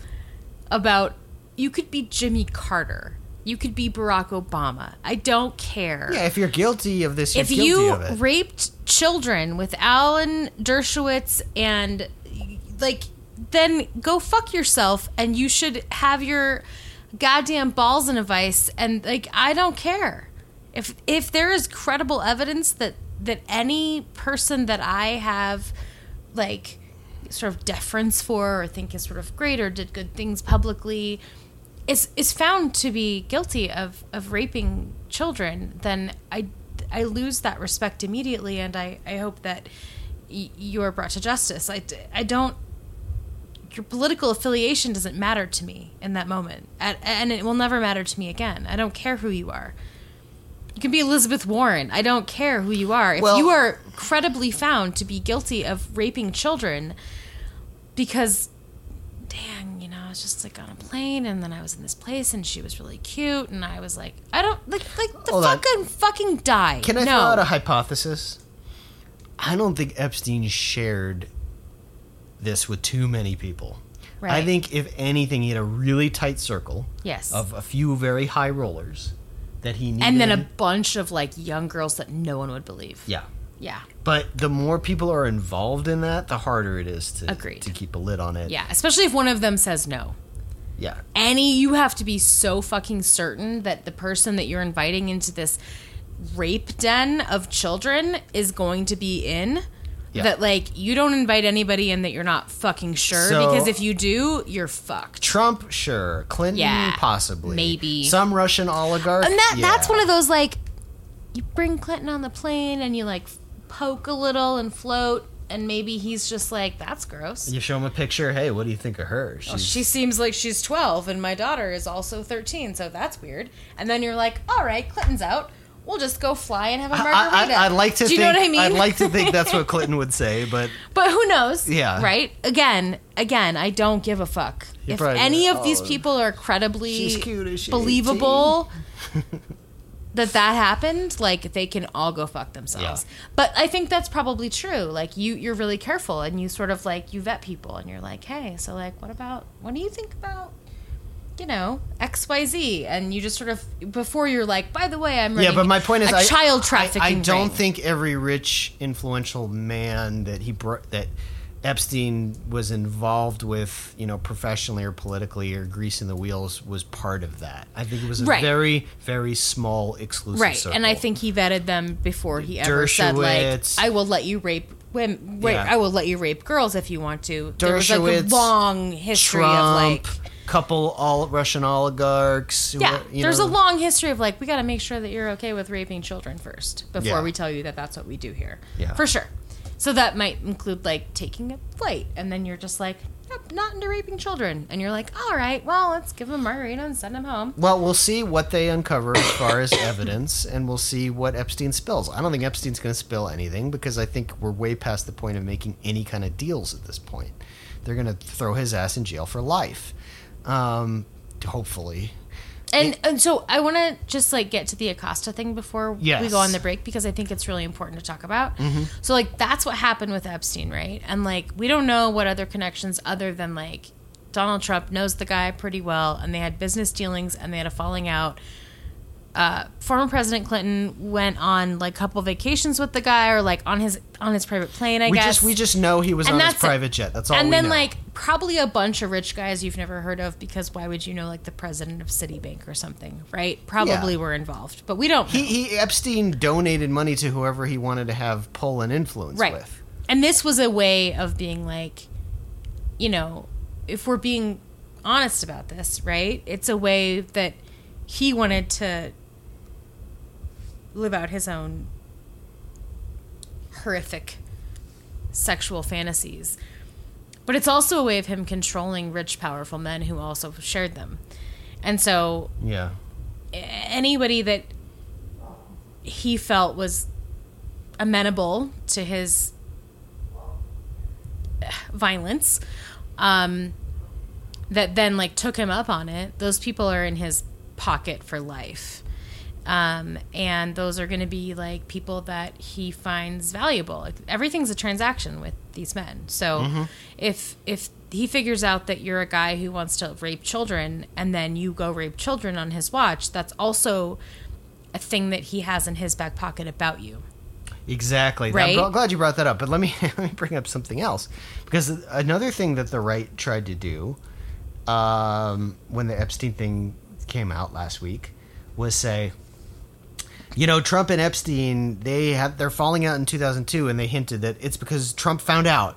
about. You could be Jimmy Carter. You could be Barack Obama. I don't care. Yeah, if you're guilty of this, you're if guilty you of it. raped children with Alan Dershowitz and like then go fuck yourself and you should have your goddamn balls in a vice and like I don't care. If if there is credible evidence that that any person that I have like sort of deference for or think is sort of great or did good things publicly is is found to be guilty of of raping children, then I I lose that respect immediately, and I I hope that y- you are brought to justice. I I don't. Your political affiliation doesn't matter to me in that moment, and, and it will never matter to me again. I don't care who you are. You can be Elizabeth Warren. I don't care who you are. If Well- you are credibly found to be guilty of raping children, because dang, you know, I was just like on a plane and then I was in this place and she was really cute and I was like, I don't like like the on. fucking fucking die. Can I no. throw out a hypothesis? I don't think Epstein shared this with too many people. I think if anything, he had a really tight circle Yes. of a few very high rollers that he needed. and then a bunch of like young girls that no one would believe. yeah. Yeah. But the more people are involved in that, the harder it is to Agreed. to keep a lid on it. Yeah. Especially if one of them says no. Yeah. Any you have to be so fucking certain that the person that you're inviting into this rape den of children is going to be in. Yeah. That like you don't invite anybody in that you're not fucking sure So- because if you do, you're fucked. Trump, sure. Clinton, Yeah, possibly. maybe. Some Russian oligarch. And that that's one of those like you bring Clinton on the plane and you like poke a little and float and maybe he's just like that's gross. You show him a picture. Hey, what do you think of her? Well, she seems like she's 12 and my daughter is also 13, so that's weird. And then you're like, "All right, Clinton's out. We'll just go fly and have a margarita." I, I'd like to. Do you think, know what I mean? I'd like to think that's what Clinton would say, but But who knows? Yeah. Right? Again, again, I don't give a fuck. You're if any of these "Oh, people are credibly she's cute, she believable that that happened, like they can all go fuck themselves. Yeah. But I think that's probably true. Like you you're really careful and you sort of like you vet people and you're like, "Hey, so like what about what do you think about you know, XYZ and you just sort of before you're like, by the way, I'm yeah. But my point is, I, child I- trafficking. I, don't ring. think every rich, influential man that he brought that Epstein was involved with, you know, professionally or politically or greasing the wheels, was part of that. I think it was a Right. very, very small, exclusive right circle. and i think he vetted them before he ever said like i will let you rape women wait, Yeah. i will let you rape girls if you want to there was like a long history Trump, of like couple all Russian oligarchs. yeah were, there's know, a long history of like we got to make sure that you're okay with raping children first before Yeah. we tell you that that's what we do here Yeah. for sure so that might include like taking a flight and then you're just like nope, not into raping children and you're like all right well let's give them a margarita and send them home Well, we'll see what they uncover as far as evidence, and we'll see what Epstein spills. I don't think Epstein's going to spill anything because I think we're way past the point of making any kind of deals at this point. They're going to throw his ass in jail for life. Um, hopefully. And and so I want to just like get to the Acosta thing before we Yes. Mm-hmm. go on the break because I think it's really important to talk about. So like that's what happened with Epstein, right? And like we don't know what other connections other than like Donald Trump knows the guy pretty well, and they had business dealings and they had a falling out. Uh, former President Clinton went on like a couple vacations with the guy, or like on his on his private plane. I We guess just we just know he was And on his private jet. That's all. and then know. like probably a bunch of rich guys you've never heard of because why would you know like the president of Citibank or something, right? Probably Yeah. were involved, but we don't. Know. he, he Epstein donated money to whoever he wanted to have pull and influence right. with. And this was a way of being like, you know, if we're being honest about this, right? It's a way that he wanted to live out his own horrific sexual fantasies. But it's also a way of him controlling rich, powerful men who also shared them. And so Yeah. anybody that he felt was amenable to his violence um, that then like took him up on it those people are in his pocket for life um, and those are going to be like people that he finds valuable like, everything's a transaction with these men. So Mm-hmm. if if he figures out that you're a guy who wants to rape children and then you go rape children on his watch, that's also a thing that he has in his back pocket about you. Exactly. Right? I'm glad you brought that up. But let me let me bring up something else because another thing that the right tried to do um, when the Epstein thing came out last week was say, you know, Trump and Epstein they have they're falling out in 2002, and they hinted that it's because Trump found out.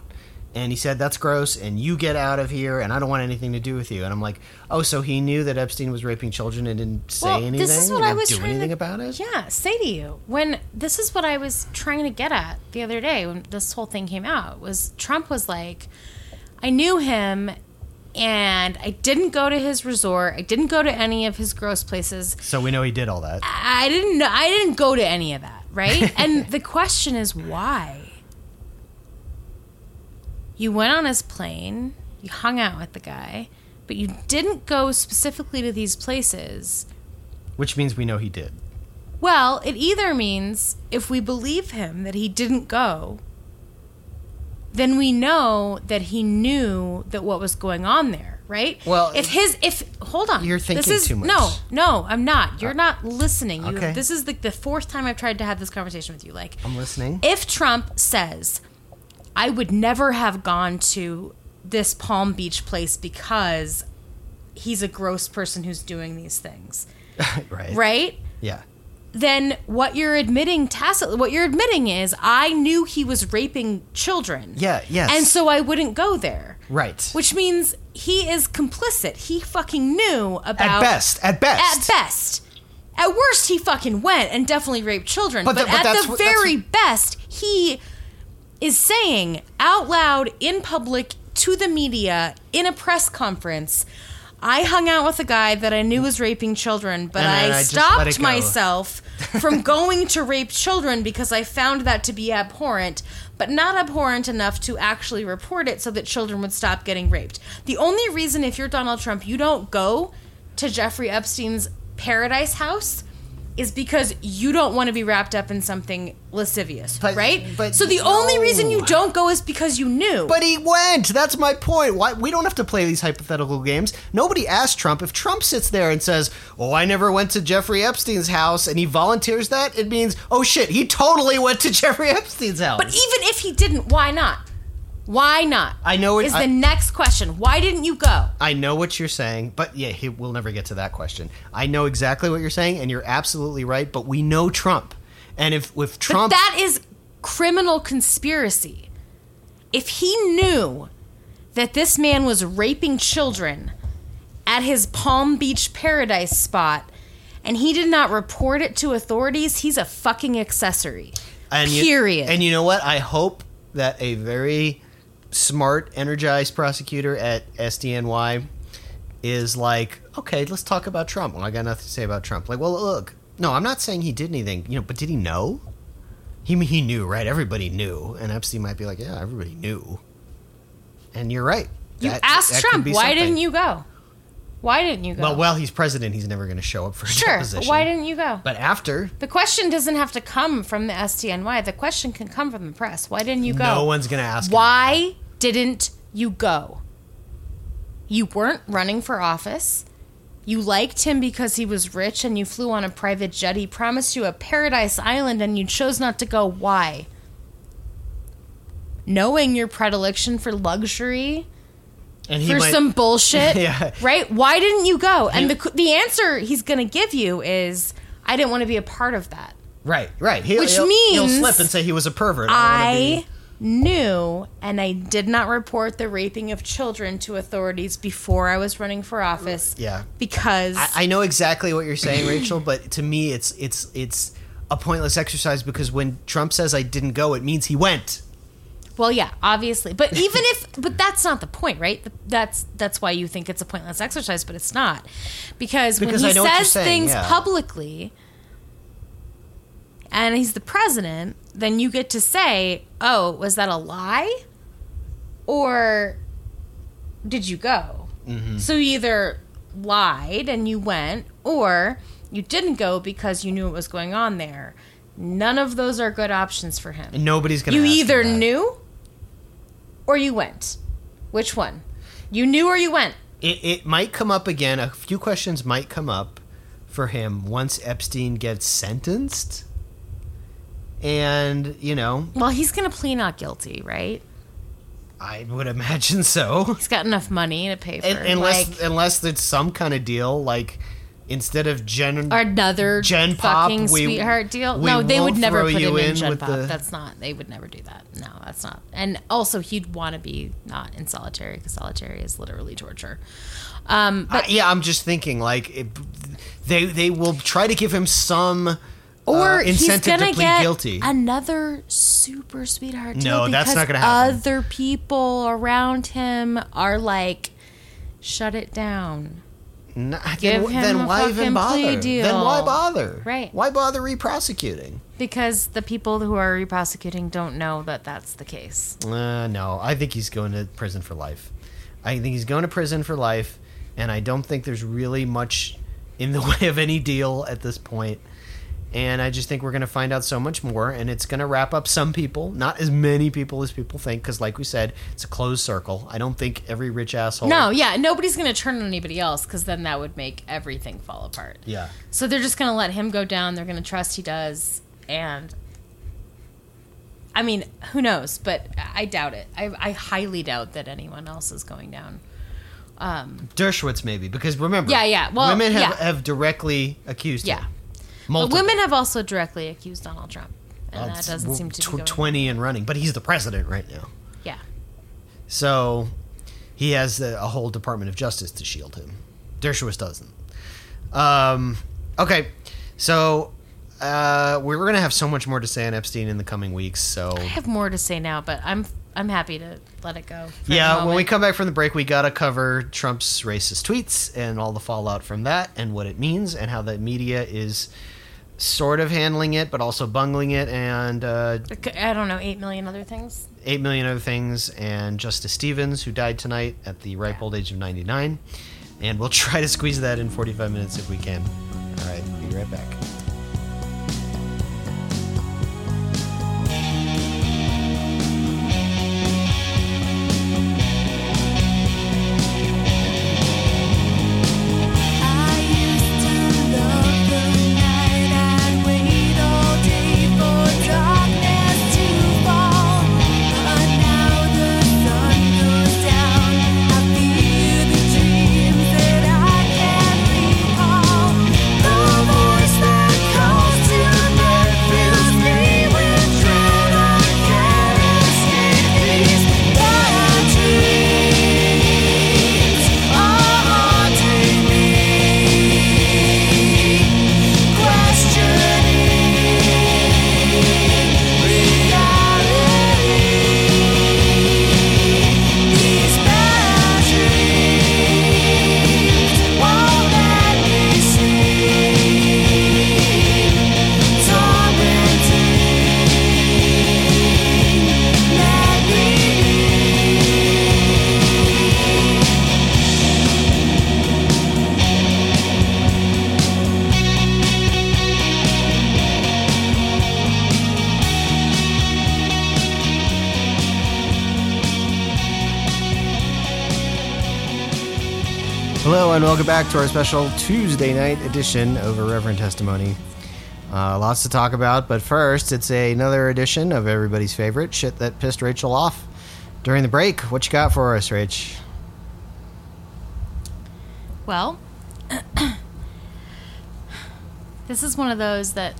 And he said, "That's gross, and you get out of here, and I don't want anything to do with you." And I'm like, "Oh, so he knew that Epstein was raping children and didn't say Well, anything? this is what I was do trying anything to, about it." Yeah, say to you when this is what I was trying to get at the other day when this whole thing came out was Trump was like, I knew him, and I didn't go to his resort. I didn't go to any of his gross places. So we know he did all that. I didn't know. I didn't go to any of that, right? and the question is why. You went on his plane. You hung out with the guy, but you didn't go specifically to these places. Which means we know he did. Well, it either means if we believe him that he didn't go, then we know that he knew that what was going on there, right? Well, if his if hold on, You're thinking is, too much. No, no, I'm not. You're uh, not listening. You, okay. This is like the fourth time I've tried to have this conversation with you. Like, I'm listening. if Trump says, I would never have gone to this Palm Beach place because he's a gross person who's doing these things, right. right? Yeah. Then what you're admitting tacitly, what you're admitting is, I knew he was raping children. Yeah, yes. And so I wouldn't go there. Right. Which means he is complicit. He fucking knew about. at best, at best. At best. At worst, he fucking went and definitely raped children. But But, the- but at the what- very best, he is saying out loud in public to the media in a press conference. I hung out with a guy that I knew was raping children, but I, I just let it stopped myself from going to rape children because I found that to be abhorrent, but not abhorrent enough to actually report it so that children would stop getting raped. The only reason, if you're Donald Trump, you don't go to Jeffrey Epstein's paradise house is because you don't want to be wrapped up in something lascivious, But- right? but so the only reason you don't go is because you knew. But he went. That's my point. Why we don't have to play these hypothetical games. Nobody asked Trump. If Trump sits there and says, "Oh, I never went to Jeffrey Epstein's house," and he volunteers that, it means, "Oh shit, he totally went to Jeffrey Epstein's house." But even if he didn't, why not? Why not? I know it- is I- the next question. Why didn't you go? I know what you're saying, but yeah, he, we'll never get to that question. I know exactly what you're saying, and you're absolutely right. But we know Trump, and if with Trump, But that is criminal conspiracy. If he knew that this man was raping children at his Palm Beach paradise spot and he did not report it to authorities, he's a fucking accessory. and you- period. and you know what? I hope that a very smart, energized prosecutor at SDNY is like, okay, let's talk about Trump. Well, I got nothing to say about Trump. Like, well, look, no, I'm not saying he did anything, you know, but did he know? He he knew, right? Everybody knew, and Epstein might be like, yeah, everybody knew. And you're right. You That- asked that Trump, why something. didn't you go? Why didn't you go? Well, well, he's president. He's never going to show up for a sure. Deposition. why didn't you go? But after, The question doesn't have to come from the SDNY. The question can come from the press. Why didn't you go? no one's going to ask. Why didn't you go? You weren't running for office. You liked him because he was rich and you flew on a private jet. He promised you a paradise island and you chose not to go. Why? Knowing your predilection for luxury, And he for some bullshit, Yeah. right? Why didn't you go? And He- the the answer he's going to give you is I didn't want to be a part of that. Right, right. He'll, Which he'll, he'll slip and say he was a pervert. I, I knew and I did not report the raping of children to authorities before I was running for office. Yeah. Because I, I know exactly what you're saying, Rachel, but to me, it's it's it's a pointless exercise because when Trump says I didn't go, it means he went. Well, yeah, obviously. But even if but that's not the point, right? That's that's why you think it's a pointless exercise, but it's not. Because, Because when he know what you're says saying, things yeah. publicly and he's the president, then you get to say, "Oh, was that a lie?" Or did you go? Mm-hmm. So you either lied and you went, or you didn't go because you knew what was going on there. None of those are good options for him. And nobody's gonna. You ask him either that. knew or you went? Which one? You knew or you went? It, it might come up again. A few questions might come up for him once Epstein gets sentenced. And, you know, Well, he's going to plead not guilty, right? I would imagine so. He's got enough money to pay for Un- unless like unless it's some kind of deal like instead of Gen another Gen Pop, fucking we- sweetheart deal. No, they would never put you him in in Gen with Pop. the- That's not. They would never do that. No, that's not. And also, he'd want to be not in solitary because solitary is literally torture. Um, but Uh, yeah, I'm just thinking like it, they they will try to give him some or uh, he's incentive to plead get guilty. another super sweetheart deal No, that's not gonna happen. Other people around him are like, shut it down. Give then, him then a why even fucking bother? plea deal. Then why bother? Right. Why bother re-prosecuting? Because the people who are re-prosecuting don't know that that's the case. Uh, no, I think he's going to prison for life. I think he's going to prison for life, and I don't think there's really much in the way of any deal at this point. And I just think we're going to find out so much more, and it's going to wrap up some people, not as many people as people think, because, like we said, it's a closed circle. I don't think every rich asshole. No, yeah, nobody's going to turn on anybody else because then that would make everything fall apart. Yeah. So they're just going to let him go down. They're going to trust he does. And I mean, who knows? But I doubt it. I, I highly doubt that anyone else is going down. Um, Dershowitz, maybe, because remember, Yeah, yeah, well, women have, yeah. have directly accused yeah. him. But women have also directly accused Donald Trump. And that doesn't seem to be tw- going 20 and running, but he's the president right now. Yeah. So he has a, a whole Department of Justice to shield him. Dershowitz doesn't. Um, okay, so uh, we're going to have so much more to say on Epstein in the coming weeks. So I have more to say now, but I'm I'm happy to let it go. for yeah, when we come back from the break, we got to cover Trump's racist tweets and all the fallout from that, and what it means, and how the media is sort of handling it, but also bungling it, and uh, I don't know, eight million other things. 8 million other things, and Justice Stevens, who died tonight at the ripe old age of 99. And we'll try to squeeze that in 45 minutes if we can. All right, be right back. Welcome back to our special Tuesday night edition of Irreverent Testimony. Uh, lots to talk about, but first, it's another edition of everybody's favorite shit that pissed Rachel off during the break. What you got for us, Rach? Well, this is one of those that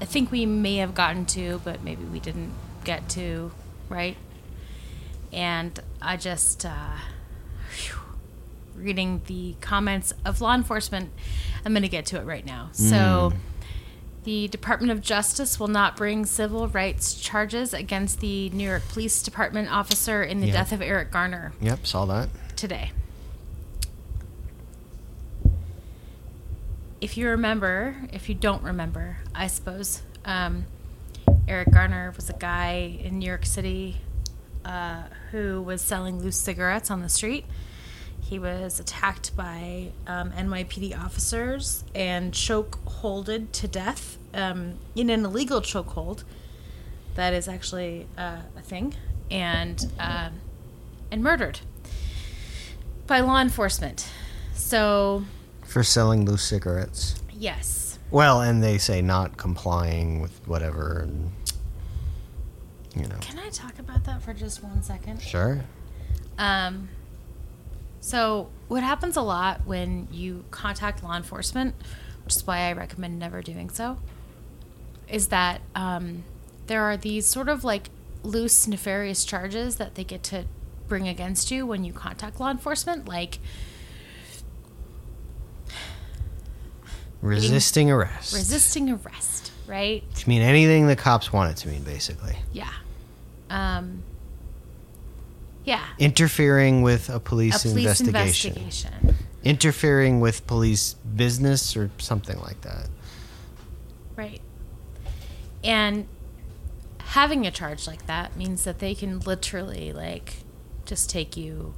I think we may have gotten to, but maybe we didn't get to, right? And I just, uh, reading the comments of law enforcement, I'm going to get to it right now. So, the Department of Justice will not bring civil rights charges against the New York Police Department officer in the Yeah. death of Eric Garner Yep, saw that. today. If you remember, if you don't remember, I suppose, um, Eric Garner was a guy in New York City uh, who was selling loose cigarettes on the street. He was attacked by um, NYPD officers and choke holded to death um, in an illegal chokehold. That is actually uh, a thing. and uh, and murdered by law enforcement. So For selling loose cigarettes. yes, Well, and they say not complying with whatever. And, you know. can I talk about that for just one second? Sure. Um, so, what happens a lot when you contact law enforcement, which is why I recommend never doing so, is that um, there are these sort of like loose, nefarious charges that they get to bring against you when you contact law enforcement, like Resisting arrest. resisting arrest, right? Which mean anything the cops want it to mean, basically. Yeah. Um, yeah. Interfering with a police, a police investigation. investigation. Interfering with police business or something like that. Right. And having a charge like that means that they can literally like just take you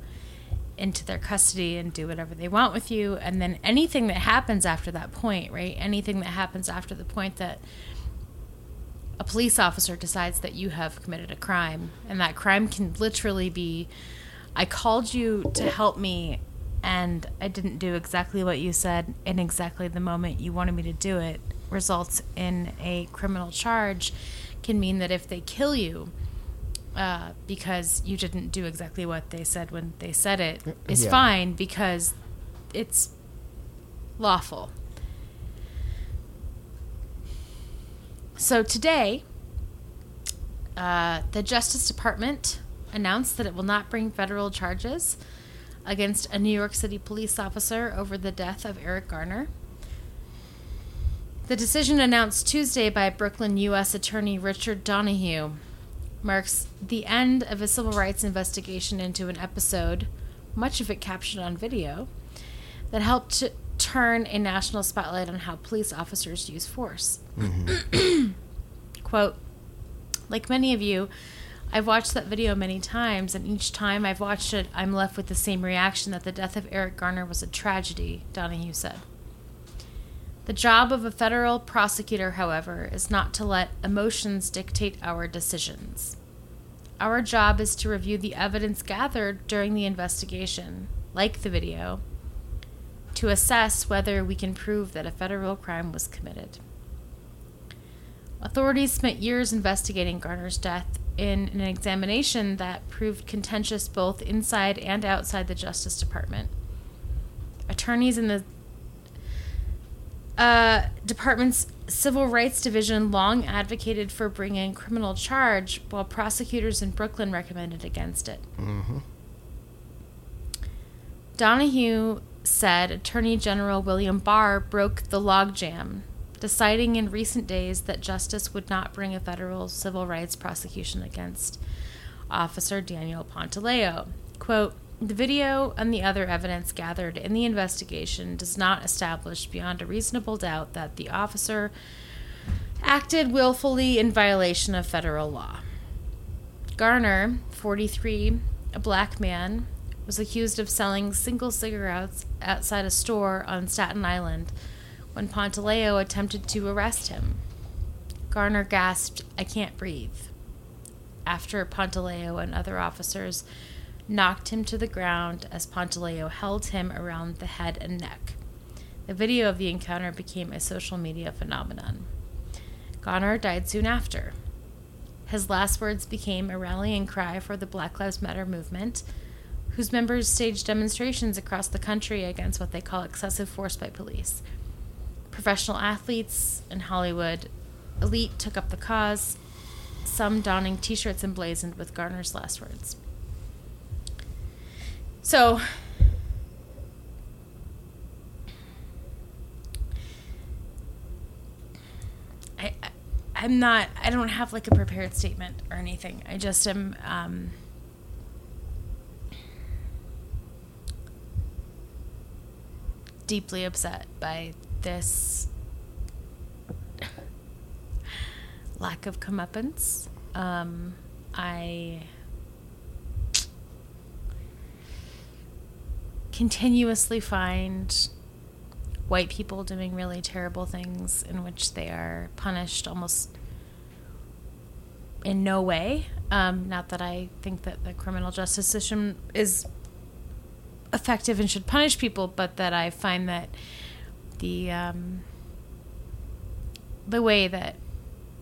into their custody and do whatever they want with you and then anything that happens after that point, right? Anything that happens after the point that a police officer decides that you have committed a crime and that crime can literally be I called you to help me and I didn't do exactly what you said in exactly the moment you wanted me to do it results in a criminal charge can mean that if they kill you uh, because you didn't do exactly what they said when they said it is Yeah. fine because it's lawful. So today, uh, the Justice Department announced that it will not bring federal charges against a New York City police officer over the death of Eric Garner. The decision announced Tuesday by Brooklyn U.S. Attorney Richard Donoghue marks the end of a civil rights investigation into an episode, much of it captured on video, that helped to turn a national spotlight on how police officers use force. Quote, like many of you, I've watched that video many times, and each time I've watched it, I'm left with the same reaction that the death of Eric Garner was a tragedy, Donoghue said. The job of a federal prosecutor, however, is not to let emotions dictate our decisions. Our job is to review the evidence gathered during the investigation, like the video, to assess whether we can prove that a federal crime was committed. Authorities spent years investigating Garner's death in an examination that proved contentious both inside and outside the Justice Department. Attorneys in the uh, department's civil rights division long advocated for bringing criminal charge, while prosecutors in Brooklyn recommended against it. Mm-hmm. Donoghue said Attorney General William Barr broke the logjam, deciding in recent days that justice would not bring a federal civil rights prosecution against Officer Daniel Pantaleo. Quote, the video and the other evidence gathered in the investigation does not establish beyond a reasonable doubt that the officer acted willfully in violation of federal law. Garner, 43, a black man, was accused of selling single cigarettes outside a store on Staten Island when Pantaleo attempted to arrest him. Garner gasped, I can't breathe, after Pantaleo and other officers knocked him to the ground as Pantaleo held him around the head and neck. The video of the encounter became a social media phenomenon. Garner died soon after. His last words became a rallying cry for the Black Lives Matter movement, whose members staged demonstrations across the country against what they call excessive force by police. Professional athletes in Hollywood elite took up the cause, some donning t shirts emblazoned with Garner's last words. So, I, I I'm not. I don't have like a prepared statement or anything. I just am. Um, deeply upset by this lack of comeuppance. Um, I continuously find white people doing really terrible things in which they are punished almost in no way. Um, not that I think that the criminal justice system is effective and should punish people, but that I find that the um, the way that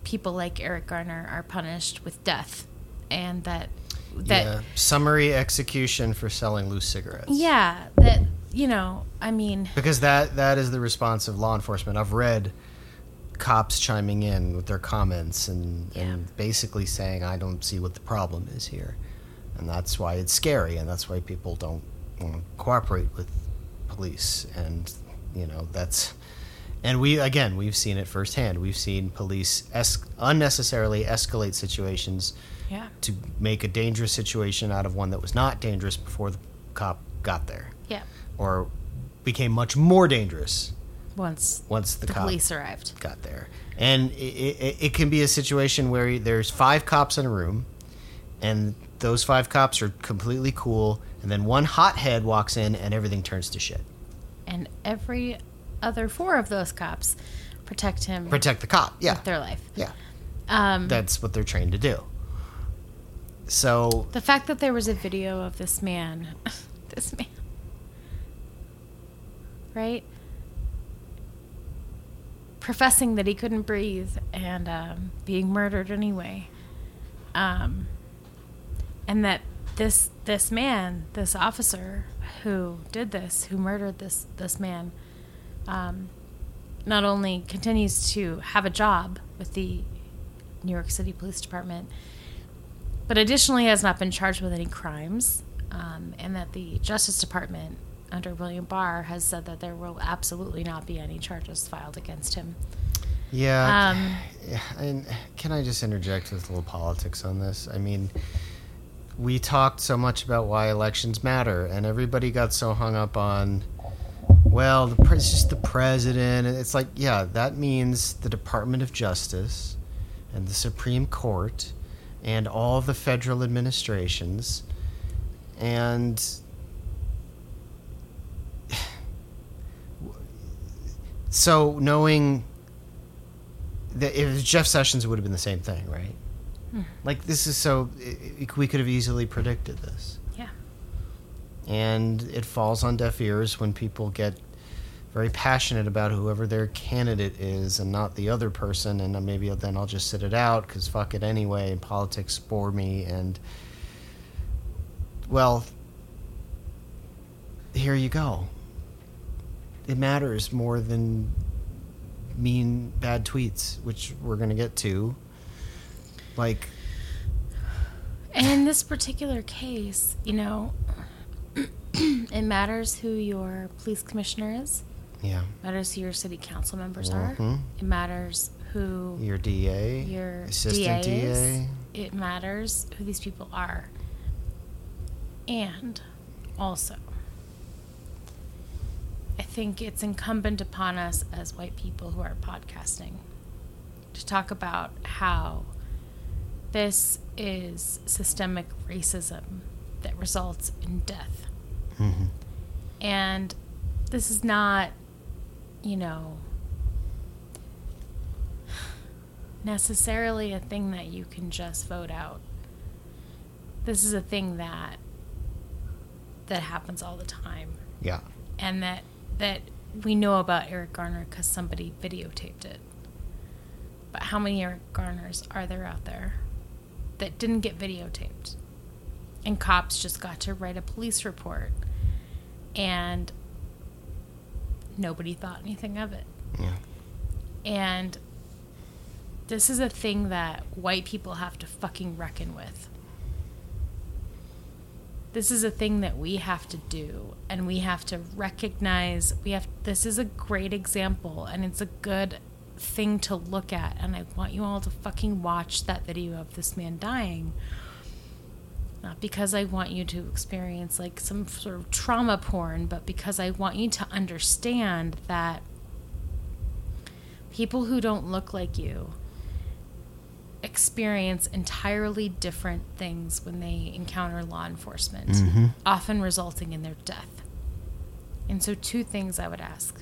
people like Eric Garner are punished with death, and that that yeah. Summary execution for selling loose cigarettes. yeah, that you know, I mean, Because that that is the response of law enforcement. I've read cops chiming in with their comments and, Yeah. and basically saying, I don't see what the problem is here. And that's why it's scary and that's why people don't want to cooperate with police. And, you know, that's. And we, again, we've seen it firsthand. We've seen police es- unnecessarily escalate situations yeah, to make a dangerous situation out of one that was not dangerous before the cop got there yeah. or became much more dangerous Once once the, the cop police arrived, got there. And it, it, it can be a situation where there's five cops in a room, and those five cops are completely cool, and then one hothead walks in, and everything turns to shit. And every other four of those cops protect him Protect the cop. Yeah. with their life. Yeah. Um, That's what they're trained to do. So, the fact that there was a video of this man, this man, right, professing that he couldn't breathe and um, being murdered anyway, um, and that this this man, this officer who did this, who murdered this this man, um, not only continues to have a job with the New York City Police Department, but additionally has not been charged with any crimes, um, and that the Justice Department under William Barr has said that there will absolutely not be any charges filed against him. yeah. Um, Yeah, and can I just interject with a little politics on this? I mean, we talked so much about why elections matter, and everybody got so hung up on, well, the pre- it's just the president, it's like, yeah, that means the Department of Justice and the Supreme Court and all the federal administrations, and so knowing that if Jeff Sessions, would have been the same thing, right? Hmm. Like this is so i i we could have easily predicted this, Yeah. and it falls on deaf ears when people get very passionate about whoever their candidate is and not the other person, and uh, maybe then I'll just sit it out because fuck it anyway, and politics bore me, and well, here you go. It matters more than mean bad tweets, which we're gonna get to. Like, And in this particular case, you know, it matters who your police commissioner is. yeah, matters who your city council members are. Mhm. It matters who your DA, your assistant DA, DA. is. It matters who these people are. And also, I think it's incumbent upon us as white people who are podcasting to talk about how this is systemic racism that results in death. Mhm. And this is not, you know, necessarily a thing that you can just vote out. This is a thing that that happens all the time Yeah, and that that we know about Eric Garner cuz somebody videotaped it. But how many Eric Garners are there out there that didn't get videotaped? And cops just got to write a police report and nobody thought anything of it. yeah, And this is a thing that white people have to fucking reckon with. This is a thing that we have to do and we have to recognize we have this is a great example and it's a good thing to look at and I want you all to fucking watch that video of this man dying. Not because I want you to experience like some sort of trauma porn, but because I want you to understand that people who don't look like you experience entirely different things when they encounter law enforcement, Mhm. often resulting in their death. And so, two things I would ask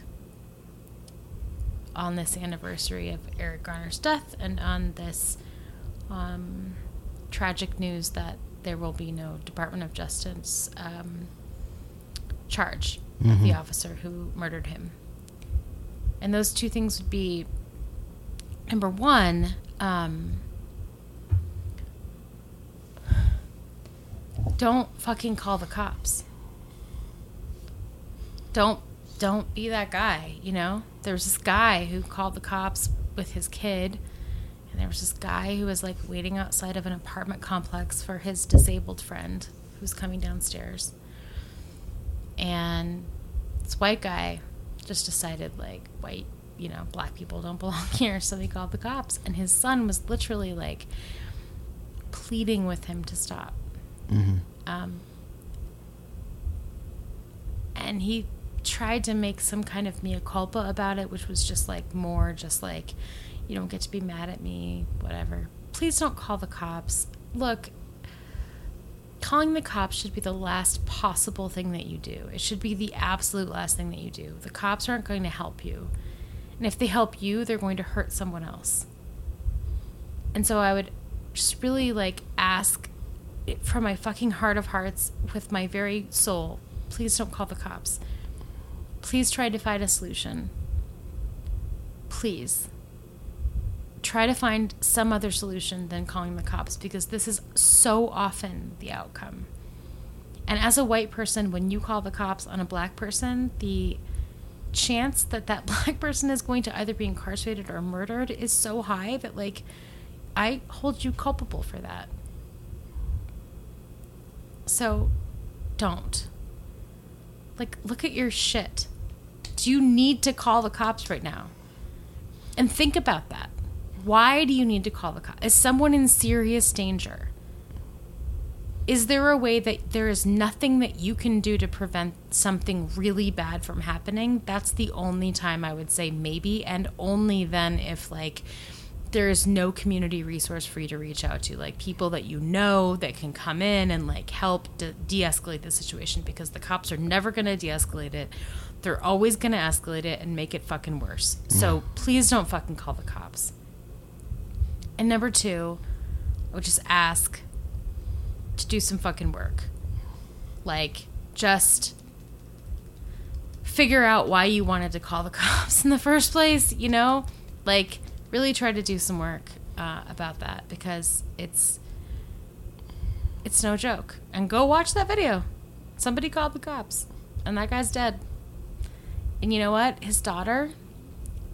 on this anniversary of Eric Garner's death and on this um, tragic news that there will be no Department of Justice um, charge of the officer who murdered him. And those two things would be number one, um, don't fucking call the cops. Don't don't be that guy, you know? There was this guy who called the cops with his kid, and there was this guy who was like waiting outside of an apartment complex for his disabled friend who was coming downstairs. And this white guy just decided like white, you know, black people don't belong here, so he called the cops. And his son was literally like pleading with him to stop. Um, and he tried to make some kind of mea culpa about it, which was just like more just like, you don't get to be mad at me, whatever. Please don't call the cops. Look, calling the cops should be the last possible thing that you do. It should be the absolute last thing that you do. The cops aren't going to help you. And if they help you, they're going to hurt someone else. And so I would just really like ask from my fucking heart of hearts with my very soul, please don't call the cops. Please try to find a solution. Please. Try to find some other solution than calling the cops because this is so often the outcome. And as a white person, when you call the cops on a black person, the chance that that black person is going to either be incarcerated or murdered is so high that, like, I hold you culpable for that. So don't. Like, look at your shit. Do you need to call the cops right now? And think about that. Why do you need to call the cops? Is someone in serious danger? Is there a way that there is nothing that you can do to prevent something really bad from happening? That's the only time I would say maybe, and only then if, like, there is no community resource for you to reach out to like people that you know that can come in and like help de- de-escalate the situation because the cops are never going to de-escalate it they're always going to escalate it and make it fucking worse. So please don't fucking call the cops. And number two i would just ask to do some fucking work. Like just figure out why you wanted to call the cops in the first place you know? Like really try to do some work uh, about that because it's it's no joke. And go watch that video. Somebody called the cops and that guy's dead and you know what? His daughter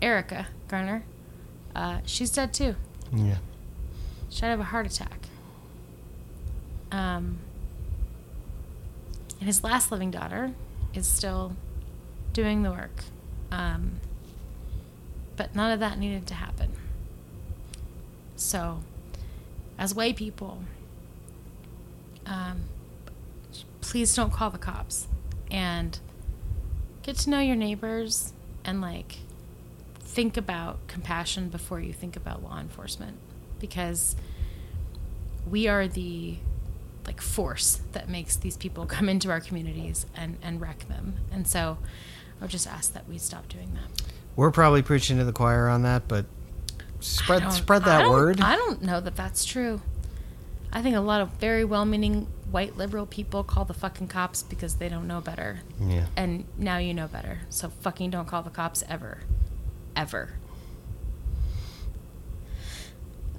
erica garner uh, she's dead too. Yeah. she died of a heart attack. Um, and his last living daughter is still doing the work. Um, but none of that needed to happen. So, as white people, um, please don't call the cops. And get to know your neighbors and like think about compassion before you think about law enforcement because we are the like force that makes these people come into our communities and and wreck them and so i would just ask that we stop doing that We're probably preaching to the choir on that, but spread spread that don't- word. I don't know that that's true. I think a lot of very well-meaning white liberal people call the fucking cops because they don't know better. Yeah. And now you know better. So fucking don't call the cops ever. Ever.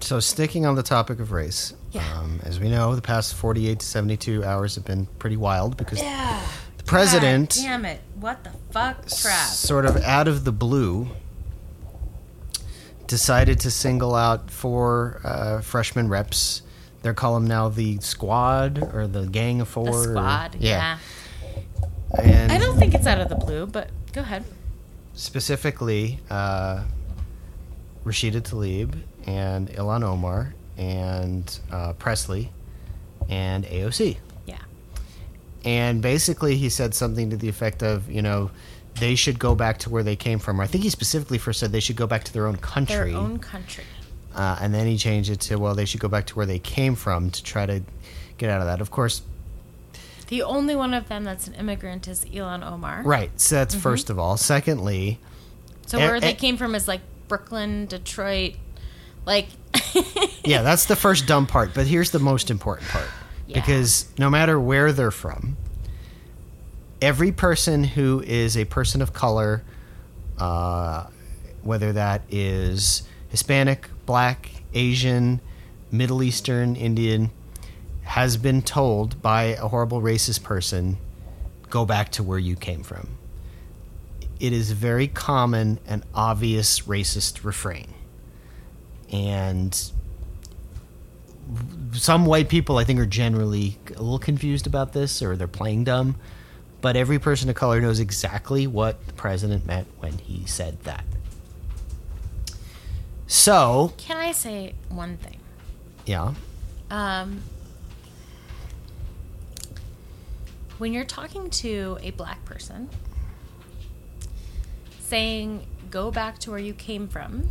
So sticking on the topic of race, Yeah. um, as we know, the past 48 to 72 hours have been pretty wild because Yeah. the president, God damn it. What the fuck crap. sort of out of the blue, decided to single out four uh, freshman reps. They call them now the squad or the gang of four. The or- squad. Yeah. And I don't think it's out of the blue, but go ahead. specifically uh, Rashida Tlaib and Ilhan Omar and uh, Pressley and AOC. Yeah. And basically, he said something to the effect of, you know, they should go back to where they came from. Or I think he specifically first said they should go back to their own country. Their own country. Uh, and then he changed it to, well, they should go back to where they came from to try to get out of that. Of course, The only one of them that's an immigrant is Ilhan Omar. right. So that's first of all. Secondly, So Eh, where they eh. came from is like Brooklyn, Detroit, like yeah, that's the first dumb part. But here's the most important part. Yeah. Because no matter where they're from, every person who is a person of color, uh, whether that is Hispanic, Black, Asian, Middle Eastern, Indian, has been told by a horrible racist person, go back to where you came from. It is a very common and obvious racist refrain. And some white people, I think, are generally a little confused about this or they're playing dumb. But every person of color knows exactly what the president meant when he said that. So, Can I say one thing? yeah. Um, when you're talking to a black person, saying, go back to where you came from,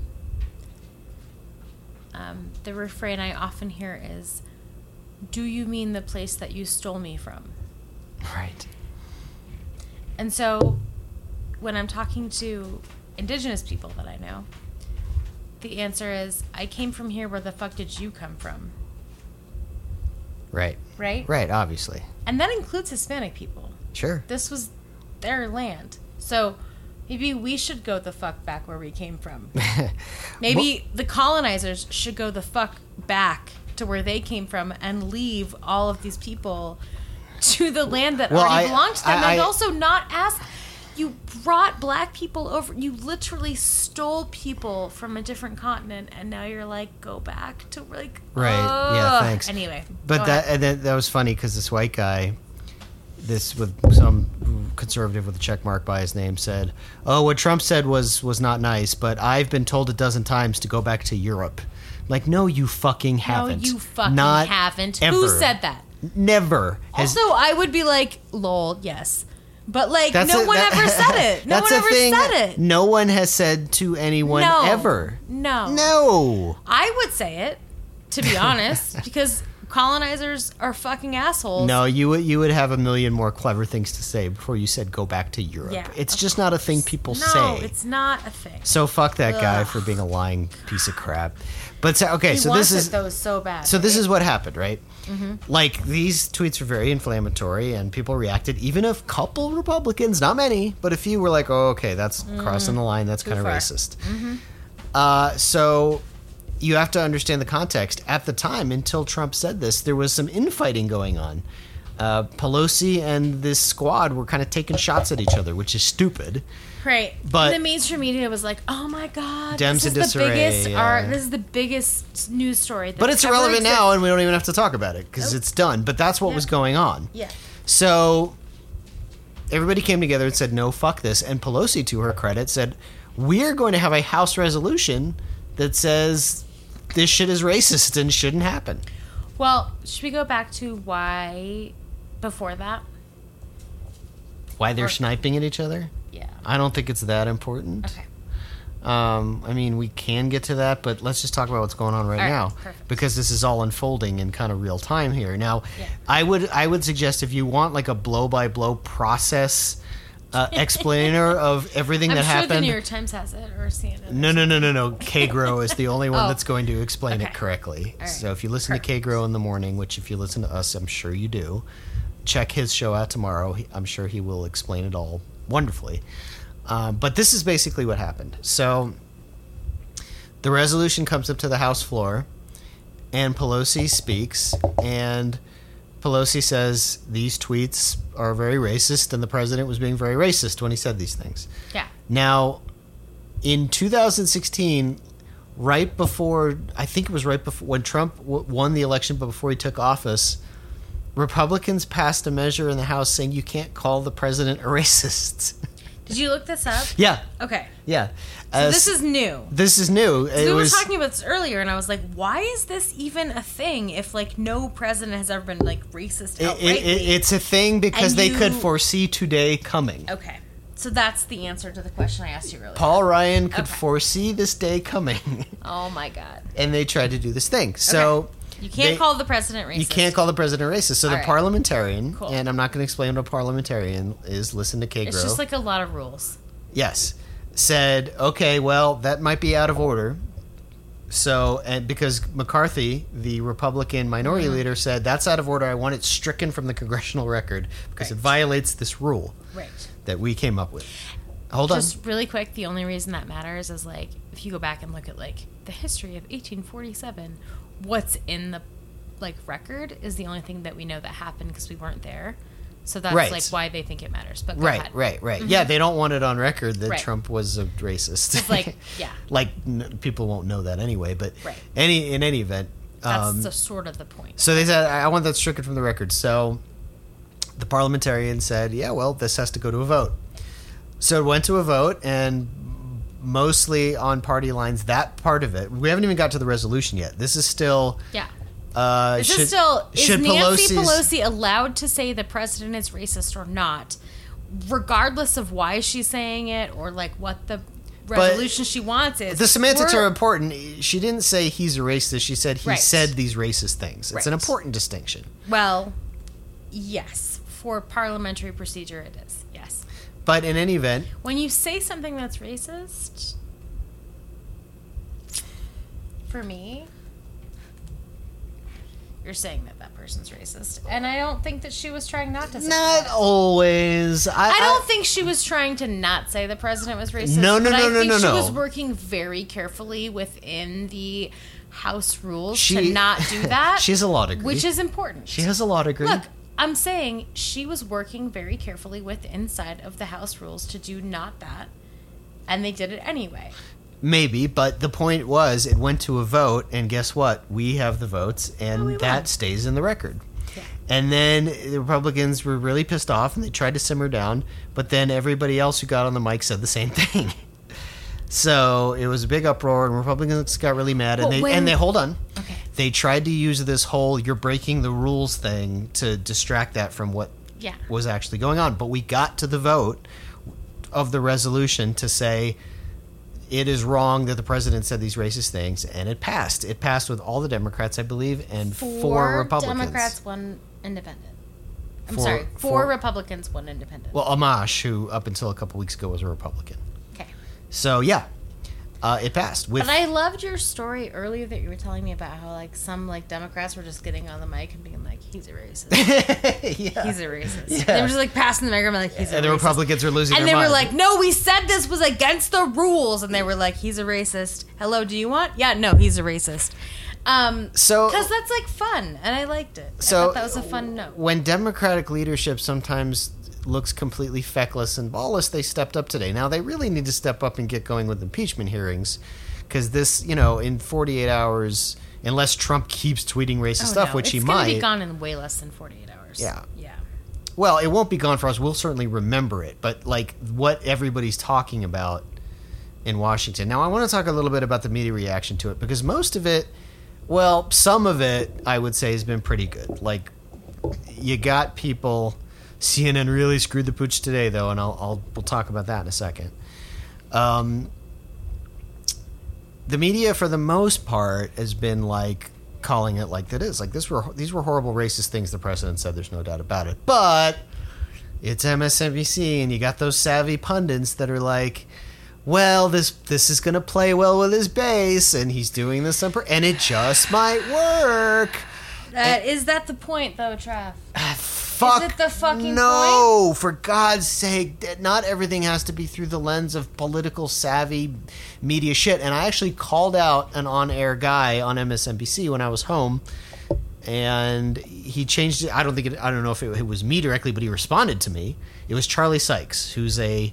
um, the refrain I often hear is, do you mean the place that you stole me from? Right. And so when I'm talking to indigenous people that I know, the answer is, I came from here. Where the fuck did you come from? Right. Right? Right, obviously. And that includes Hispanic people. Sure. This was their land. So maybe we should go the fuck back where we came from. Maybe the colonizers should go the fuck back to where they came from and leave all of these people to the land that Well, already I- belonged to them. I- and I- also not ask. You brought black people over. You literally stole people from a different continent, and now you're like, go back to like. Right. Yeah, thanks. Anyway, But that ahead. and then that was funny because this white guy, this with some conservative with a check mark by his name, said, "Oh, what Trump said was was not nice, but I've been told a dozen times to go back to Europe." Like, no, you fucking haven't. No, you fucking not haven't. Ever. Who said that? Never. Has, Also, I would be like, lol, yes. But like, That's no a- one that- ever said it. No that's one ever said it. No one has said to anyone no. ever. No. No. I would say it, to be honest, because colonizers are fucking assholes. No, you would you would have a million more clever things to say before you said go back to Europe. Yeah, it's just not a thing people No, say. it's not a thing. So fuck that guy for being a lying piece of crap. But so, okay, He so this is though so bad. so this is what happened, right? Mm-hmm. Like these tweets were very inflammatory, and people reacted. Even a couple Republicans, not many, but a few were like, "Oh, okay, that's crossing the line. That's kind of racist." Uh, so you have to understand the context. At the time, until Trump said this, there was some infighting going on. Uh, Pelosi and this squad were kind of taking shots at each other, which is stupid. Right. But- the mainstream media was like, "Oh my god, Dems this is the biggest yeah. art. This is the biggest news story." But it's irrelevant now, and we don't even have to talk about it because Nope. it's done. But that's what Yeah. was going on. Yeah. So everybody came together and said, no, fuck this. And Pelosi, to her credit, said, we're going to have a House resolution that says this shit is racist and shouldn't happen. Well, should we go back to why before that? Why they're Or- sniping at each other? Yeah. I don't think it's that important. Okay. Um, I mean, we can get to that, but let's just talk about what's going on right, right, now perfect. because this is all unfolding in kind of real time here. Now, Yeah. I would I would suggest if you want like a blow by blow process uh, explainer of everything I'm that sure happened. the New York Times has it or CNN. No, no, no, no, no. Kagro is the only one Oh. that's going to explain it correctly. Right. So if you listen to Kagro in the morning, which if you listen to us, I'm sure you do, check his show out tomorrow. I'm sure he will explain it all wonderfully. Um, but this is basically what happened. So the resolution comes up to the House floor, and Pelosi speaks, and Pelosi says these tweets are very racist, and the president was being very racist when he said these things. Yeah. Now, in 2016, right before, I think it was right before when Trump w- won the election, but before he took office, Republicans passed a measure in the House saying you can't call the president a racist. Did you look this up? yeah, Okay. yeah. So Uh, this is new. this is new. It we was were talking about this earlier, and I was like, "Why is this even a thing? If like no president has ever been like racist it, outrightly?" it, it- it's a thing because And they could foresee today coming. okay, so that's the answer to the question I asked you earlier. Paul Ryan could Okay. foresee this day coming, Oh my god, and they tried to do this thing. So you can't they- call the president racist. You can't call the president racist. So the All right. parliamentarian, Cool. and I'm not going to explain what a parliamentarian is. Listen to Kagro. It's just like a lot of rules. yes, said, okay, well, that might be out of order. So, and because McCarthy, the Republican minority Mm-hmm. leader, said that's out of order. I want it stricken from the congressional record because it violates this rule Right. that we came up with. Hold on. Just really quick, the only reason that matters is like if you go back and look at like the history of 1847, what's in the like record is the only thing that we know that happened because we weren't there. So that's Right. like why they think it matters. But Right, ahead. right, right. Yeah, they don't want it on record that Right. Trump was a racist. It's like, yeah. like n- people won't know that anyway. But Right. any in any event, That's um, the sort of the point. so they said I I want that stricken from the record. So the parliamentarian said, "Yeah, well, this has to go to a vote." So it went to a vote, and mostly on party lines. That part of it, we haven't even got to the resolution yet. This is still. Yeah. Uh, This should- is still is Nancy Pelosi's- Pelosi allowed to say the president is racist or not, regardless of why she's saying it or like what the resolution she wants is. The semantics We're- important. She didn't say he's a racist. She said he Right. said these racist things. It's an important distinction. Well, yes, for parliamentary procedure, it is. But in any event, When you say something that's racist, for me, you're saying that that person's racist. And I don't think that she was trying not to say not that. always. I, I don't think she was trying to not say the president was racist. No, no, no, I no, think no, she no. was working very carefully within the House rules She- to not do that. She has a law degree. which is important. She has a law degree. Look, I'm saying she was working very carefully with inside of the House rules to do not that, and they did it anyway. Maybe, but the point was it went to a vote, and guess what? We have the votes, and Oh, that won. stays in the record. Yeah. And then the Republicans were really pissed off, and they tried to simmer down. But then everybody else who got on the mic said the same thing. so it was a big uproar, and Republicans got really mad. And Well, they when- and they hold on. Okay. They tried to use this whole "you're breaking the rules" thing to distract that from what Yeah. was actually going on. But we got to the vote of the resolution to say it is wrong that the president said these racist things, and it passed. It passed with all the Democrats, I believe, and four, Republicans. Democrats, one independent. I'm Four- sorry, four, four- Republicans, one independent. Well, Amash, who up until a couple weeks ago was a Republican. So yeah, uh, it passed with. But I loved your story earlier that you were telling me about how like some like Democrats were just getting on the mic and being like, "He's a racist. yeah. He's a racist." Yeah. They were just like passing the microphone like, "He's a and the racist." Republicans are losing and they were like, "No, we said this was against the rules," and they were like, "He's a racist." Hello, do you want? Yeah, no, he's a racist. Um, So- because that's like fun, and I liked it. I So thought that was a fun note. when Democratic leadership sometimes looks completely feckless and ballless, they stepped up today. Now they really need to step up and get going with impeachment hearings, because this, you know, in 48 hours, unless Trump keeps tweeting racist Oh, stuff, no, which he it's gonna might. be gone in way less than forty-eight hours. Yeah. yeah. Well, it won't be gone for us. We'll certainly remember it, but like what everybody's talking about in Washington. Now, I want to talk a little bit about the media reaction to it because most of it, well, some of it, I would say, has been pretty good. Like, you got people. CNN really screwed the pooch today, though, and I'll, I'll we'll talk about that in a second. Um, the media, for the most part, has been like calling it like that is. Like this were these were horrible racist things the president said. There's no doubt about it. But it's MSNBC, and you got those savvy pundits that are like, "Well, this this is going to play well with his base, and he's doing this, on and it just might work." Uh, is that the point, though, Trav? Fuck it the fucking no! For God's sake, not everything has to be through the lens of political savvy media shit. And I actually called out an on-air guy on MSNBC when I was home, and he changed it. I don't think it, I don't know if it, it was me directly, but he responded to me. It was Charlie Sykes, who's a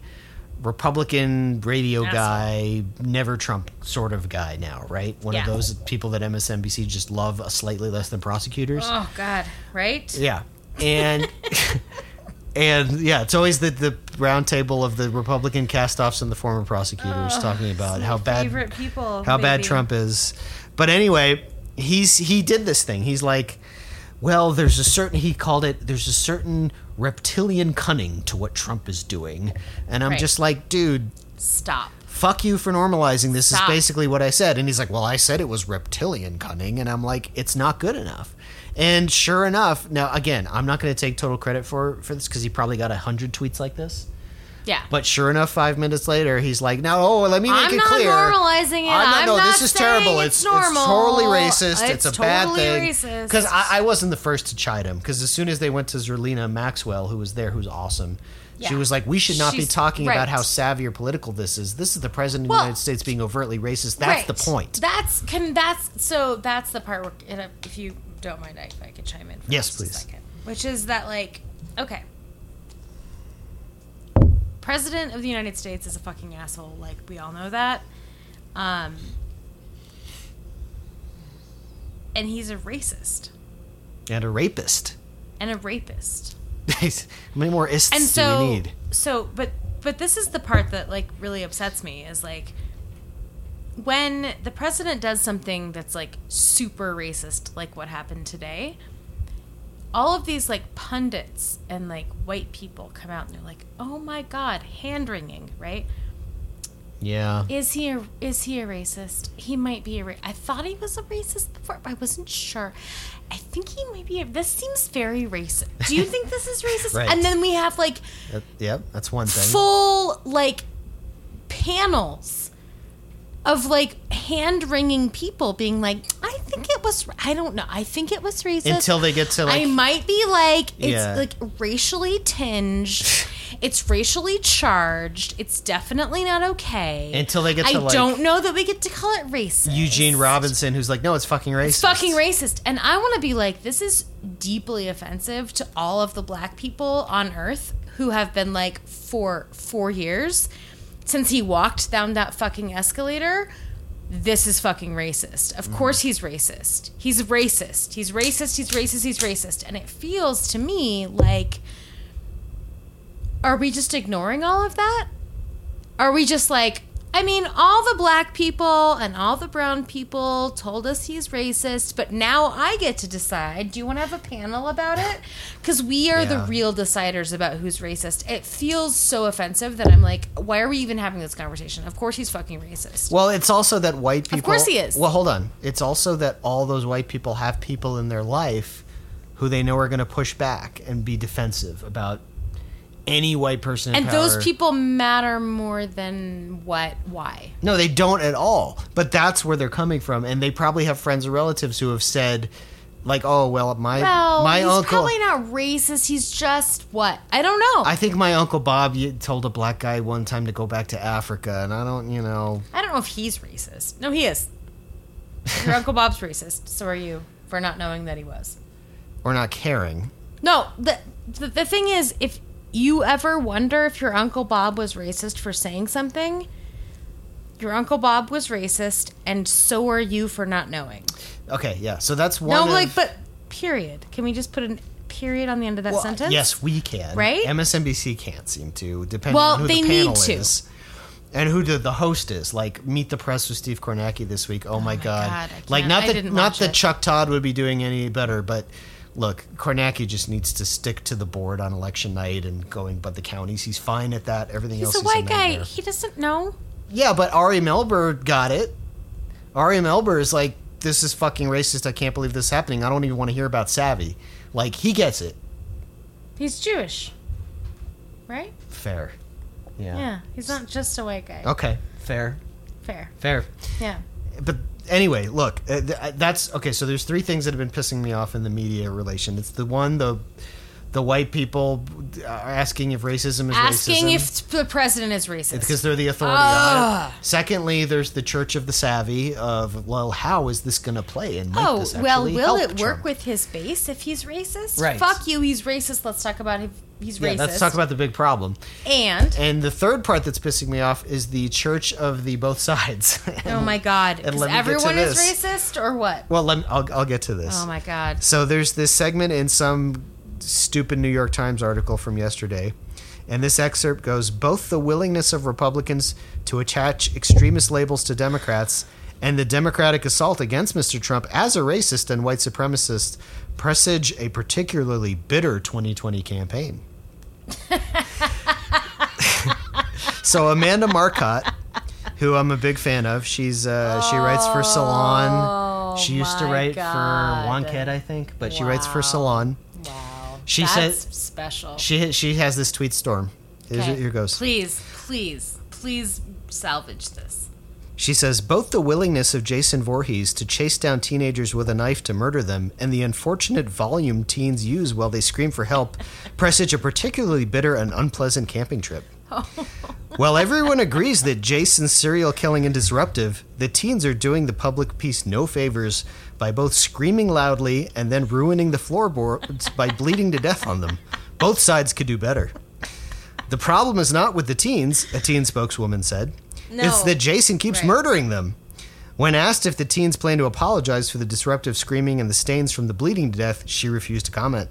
Republican radio Asshole. guy, never Trump sort of guy now, right? One of those people that MSNBC just love slightly less than prosecutors. Oh God, right? Yeah, and and yeah, it's always the the round table of the Republican castoffs and the former prosecutors talking about how bad Favorite people. how bad. Trump is. But anyway, he's he did this thing. He's like, well, there's a certain he called it. There's a certain reptilian cunning to what Trump is doing, and I'm Right. just like, dude. Stop. Fuck you for normalizing this Stop. is basically what I said. And he's like, Well, I said it was reptilian cunning. And I'm like, It's not good enough. And sure enough, now again, I'm not going to take total credit for for this because he probably got a hundred tweets like this. Yeah. But sure enough, five minutes later, he's like, "No, oh, let me make I'm it not clear. normalizing it. I'm not I'm no, not this is terrible. it's It's, normal. it's totally racist. It's, It's a bad thing. Because I, I wasn't the first to chide him. Because as soon as they went to Zerlina Maxwell, who was there, who's awesome, she was like, "We should not be She's- talking about how savvy or political this is. This is the president of the United States being overtly racist. That's the point." That's can that's so that's the part where if you don't mind, I, if I could chime in. For Yes, just a please. second, which is that like okay, president of the United States is a fucking asshole. Like we all know that. Um, and he's a racist and a rapist. and a rapist. How many more ists and do so we need? so but but this is the part that like really upsets me is like when the president does something that's like super racist like what happened today all of these like pundits and like white people come out and they're like oh my god hand wringing right Yeah. is he a is he a racist? He might be a. Ra- I thought he was a racist before, but I wasn't sure. I think he might be. A, this seems very racist. Do you think this is racist? Right. And then we have like That- yep, that's one thing. full like panels of like hand wringing people being like, I think it was. I don't know. I think it was racist Until they get to like I might be like it's Yeah. like racially tinged. it's racially charged. It's definitely not okay. Until they get I to, like, don't know that we get to call it racist. Eugene Robinson, who's like, "No, it's fucking racist." It's fucking racist. And I want to be like, this is deeply offensive to all of the black people on earth who have been like for four years since he walked down that fucking escalator. This is fucking racist. Of mm. course he's racist. He's racist. He's racist. He's racist. He's racist. And it feels to me like are we just ignoring all of that? Are we just like, I mean, all the black people and all the brown people told us he's racist, but now I get to decide. Do you want to have a panel about it? Because we are the real deciders about who's racist. It feels so offensive that I'm like, why are we even having this conversation? Of course he's fucking racist. Well, it's also that white people. Of course he is. Well, hold on. It's also that all those white people have people in their life who they know are going to push back and be defensive about any white person. In and those people matter more than what? Why? No, they don't at all. But that's where they're coming from, and they probably have friends or relatives who have said, like, "Oh, well, my Well, my he's uncle." probably not racist. He's just what? I don't know. I think my uncle Bob told a black guy one time to go back to Africa, and I don't, you know. I don't know if he's racist. No, he is. Your Uncle Bob's racist. So are you for not knowing that he was. Or not caring. No, the, the the thing is, if you ever wonder if your Uncle Bob was racist for saying something, your Uncle Bob was racist, and so are you for not knowing. Okay, yeah. So that's one. No, of- like, but period. Can we just put a period on the end of that Well, sentence? Yes, we can. Right? MSNBC can't seem to, depending Well, on who they the need panel to. is. And who the, the host is, like Meet the Press with Steve Kornacki this week. Oh, oh my god! God, I like not I that not that. Chuck Todd would be doing any better, but look, Kornacki just needs to stick to the board on election night and going by the counties. He's fine at that. Everything He's else a white guy. He doesn't know. Yeah, but Ari Melber got it. Ari Melber is like, this is fucking racist. I can't believe this is happening. I don't even want to hear about Savvy. Like he gets it. He's Jewish, right? Fair. Yeah. Yeah, he's not just a white guy. Okay. Fair. Fair. Fair. Yeah. But anyway, look, uh, th- uh, that's okay. So there's three things that have been pissing me off in the media relation. It's the one the the white people are asking if racism is Asking racism. if the president is racist. because they're the authority on it. Secondly, there's the Church of the Savvy of well, how is this going to play? And Oh, well, will it work with his base if he's racist? Right. Fuck you, he's racist. Let's talk about he's Yeah, racist. let's talk about the big problem. And And the third part that's pissing me off is the Church of the both sides. oh my god, and is let me get to everyone is racist or what? well, let me, I'll, I'll get to this. Oh my god. So there's this segment in some stupid New York Times article from yesterday. And this excerpt goes both the willingness of Republicans to attach extremist labels to Democrats and the Democratic assault against Mr. Trump as a racist and white supremacist presage a particularly bitter 2020 campaign. so Amanda Marcotte, who I'm a big fan of, she's uh, she writes for Salon. She used to Oh write God. for Wonkette, I think, but she writes for Salon. Wow. She That's said- special. She she has this tweet storm. Here's- Okay. Here goes. Please, please, please salvage this. She says both the willingness of Jason Voorhees to chase down teenagers with a knife to murder them and the unfortunate volume teens use while they scream for help presage a particularly bitter and unpleasant camping trip. While everyone agrees that Jason's serial killing and disruptive, the teens are doing the public peace no favors by both screaming loudly and then ruining the floorboards by bleeding to death on them. Both sides could do better. The problem is not with the teens, a teen spokeswoman said. It's that Jason keeps Right. murdering them. When asked if the teens plan to apologize for the disruptive screaming and the stains from the bleeding to death, she refused to comment.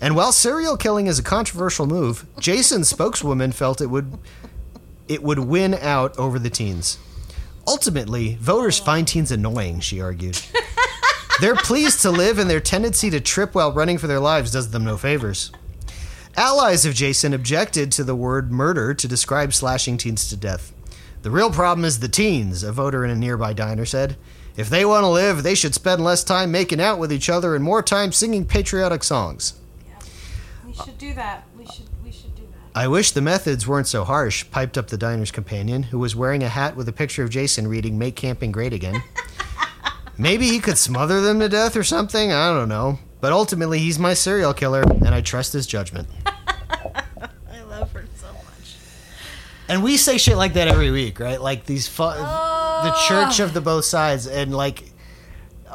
And while serial killing is a controversial move, Jason's spokeswoman felt it would it would win out over the teens. Ultimately, voters find teens annoying, she argued. They're pleased to live, and their tendency to trip while running for their lives does them no favors. Allies of Jason objected to the word murder to describe slashing teens to death. The real problem is the teens, a voter in a nearby diner said. If they want to live, they should spend less time making out with each other and more time singing patriotic songs. We should do that. We should. We should do that. I wish the methods weren't so harsh, piped up the diner's companion, who was wearing a hat with a picture of Jason reading Make Camping Great Again. Maybe he could smother them to death or something, I don't know. But ultimately, he's my serial killer, and I trust his judgment. I love her so much. And we say shit like that every week, right? Like these, fu- the oh. church of the both sides, and like,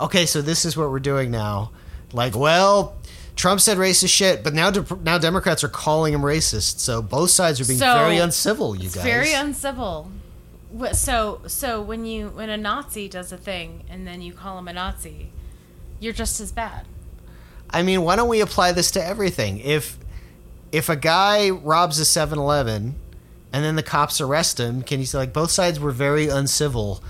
okay, so this is what we're doing now. Like, well, Trump said racist shit, but now de- now Democrats are calling him racist, so both sides are being So, very uncivil. You guys, very uncivil. So so when you when a Nazi does a thing and then you call him a Nazi, you're just as bad. I mean, why don't we apply this to everything? If if a guy robs a 7-Eleven and then the cops arrest him, can you say like both sides were very uncivil?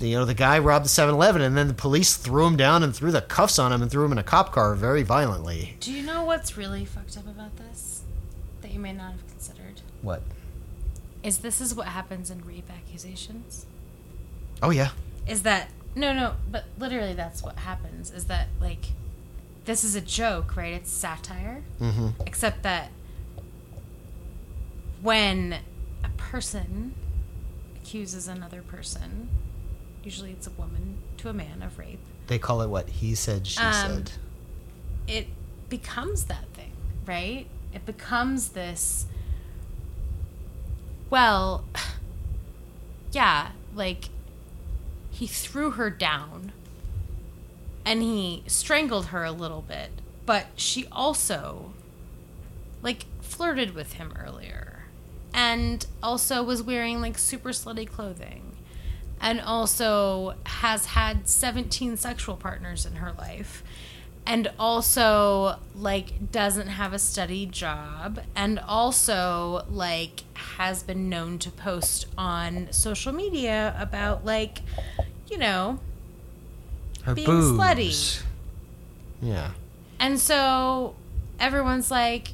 You know, the guy robbed the 7-Eleven and then the police threw him down and threw the cuffs on him and threw him in a cop car very violently. Do you know what's really fucked up about this? That you may not have considered? What? Is this is what happens in rape accusations? Oh yeah. Is that no no, but literally that's what happens is that like this is a joke, right? It's satire. Mm-hmm. Except that when person accuses another person, usually it's a woman to a man of rape, They call it what he said, she Um, said. it becomes that thing, right? It becomes this. Well, yeah, like he threw her down and he strangled her a little bit, but she also like flirted with him earlier and also was wearing like super slutty clothing and also has had 17 sexual partners in her life and also like doesn't have a steady job and also like has been known to post on social media about like you know Her being boobs. slutty. Yeah. and so everyone's like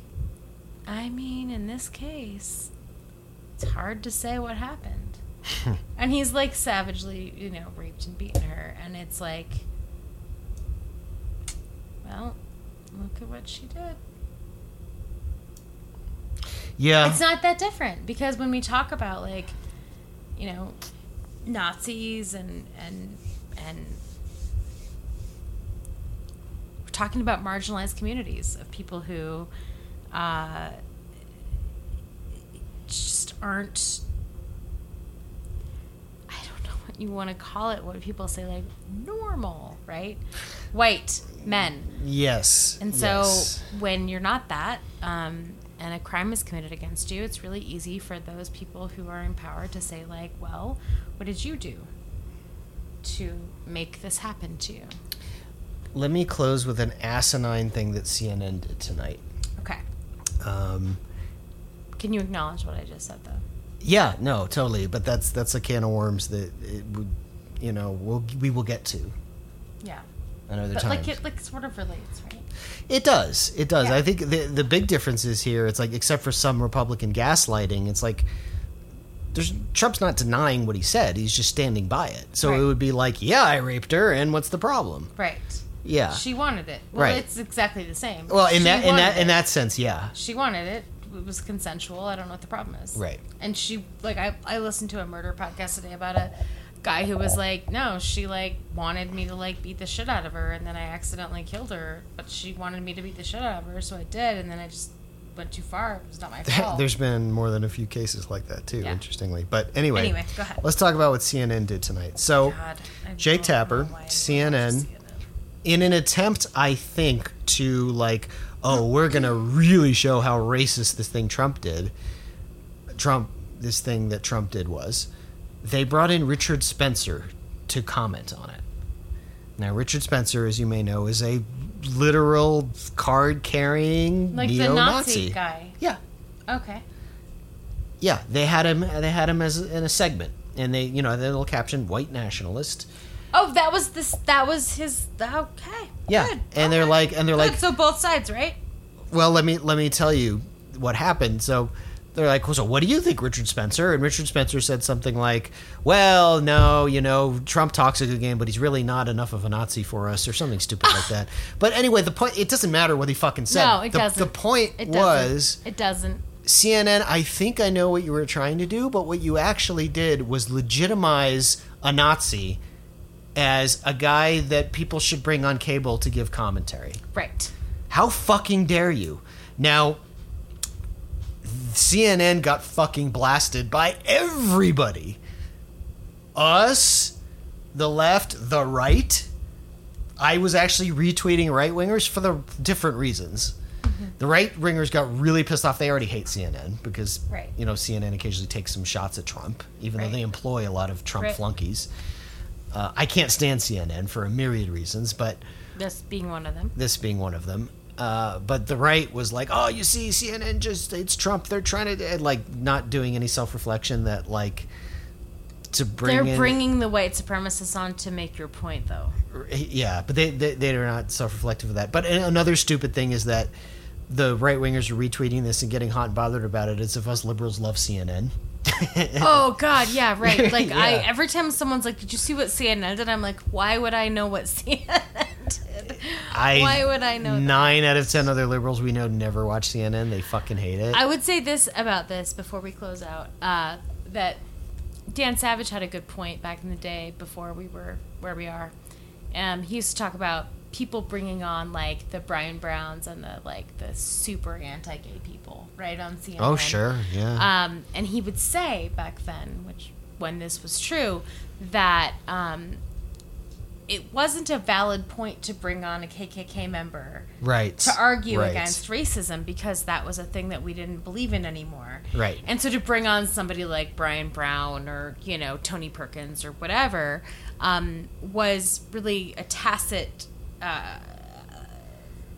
i mean in this case it's hard to say what happened and he's like savagely you know raped and beaten her and it's like well look at what she did Yeah. it's not that different because when we talk about like you know nazis and and and we're talking about marginalized communities of people who uh, just aren't i don't know what you want to call it what people say like normal right white men yes. and so yes. when you're not that, um, and a crime is committed against you, it's really easy for those people who are in power to say, like, well, what did you do to make this happen to you? let me close with an asinine thing that CNN did tonight. Okay. Um, Can you acknowledge what I just said, though? Yeah, no, totally. But that's that's a can of worms that it would, you know, we'll we will get to Yeah. another But time. like it like sort of relates, right? It does. It does. Yeah. I think the the big difference is here. It's like except for some Republican gaslighting, it's like there's Trump's not denying what he said. He's just standing by it. So Right. it would be like, yeah, I raped her, and what's the problem? Right. Yeah. She wanted it. Well, Right. it's exactly the same. well, in She that in that in that sense, yeah. she wanted it. It was consensual. I don't know what the problem is. Right. And she like I I listened to a murder podcast today about a guy who was like, no, she like wanted me to like beat the shit out of her, and then I accidentally killed her, but she wanted me to beat the shit out of her, so I did, and then I just went too far. It was not my fault. There's been more than a few cases like that too, Yeah. interestingly. But anyway, Anyway, go ahead. let's talk about what CNN did tonight. So, God, Jake Tapper, I CNN, in an attempt, I think, to like, oh, we're gonna really show how racist this thing Trump did. Trump, this thing that Trump did was, they brought in Richard Spencer to comment on it. Now, Richard Spencer, as you may know, is a literal card-carrying Like the neo-Nazi. Nazi guy. Yeah, Okay. yeah, they had him. They had him as in a segment, and they, you know, the little caption "white nationalist." Oh, that was this. That was his. Okay. Yeah, Good. and they're Okay. like, and they're Good. like, so both sides, right? well, let me let me tell you what happened. So they're like, well, so what do you think, Richard Spencer? And Richard Spencer said something like, well, no, you know, Trump talks a good game, but he's really not enough of a Nazi for us, or something stupid like that. But anyway, the point it doesn't matter what he fucking said. No, it the, doesn't. The point It was. doesn't. It doesn't. CNN, I think I know what you were trying to do, but what you actually did was legitimize a Nazi as a guy that people should bring on cable to give commentary. Right. How fucking dare you? Now, CNN got fucking blasted by everybody. Us, the left, the right. I was actually retweeting right wingers for the different reasons. Mm-hmm. The right wingers got really pissed off. They already hate CNN because Right. you know CNN occasionally takes some shots at Trump, even Right. though they employ a lot of Trump Right. flunkies. Uh, I can't stand CNN for a myriad reasons, but This being one of them. this being one of them. Uh, but the right was like, "Oh, you see, CNN just it's Trump. They're trying to like not doing any self reflection that like to bring They're in, bringing the white supremacists on to make your point, though. yeah, but they they they're not self reflective of that. But another stupid thing is that the right wingers are retweeting this and getting hot and bothered about it as if us liberals love CNN. Oh God, yeah, right. Like I, every time someone's like, "Did you see what CNN did?" I'm like, "Why would I know what CNN did? I Why would I know that? Nine out of ten other liberals we know never watch CNN. They fucking hate it. I would say this about this before we close out: uh, that Dan Savage had a good point back in the day before we were where we are. Um, he used to talk about people bringing on like the Brian Browns and the like the super anti-gay people, right on CNN. oh sure, yeah. Um, and he would say back then, which when this was true, that um, it wasn't a valid point to bring on a KKK member right. to argue right. against racism because that was a thing that we didn't believe in anymore. Right. And so to bring on somebody like Brian Brown or, you know, Tony Perkins or whatever um, was really a tacit uh,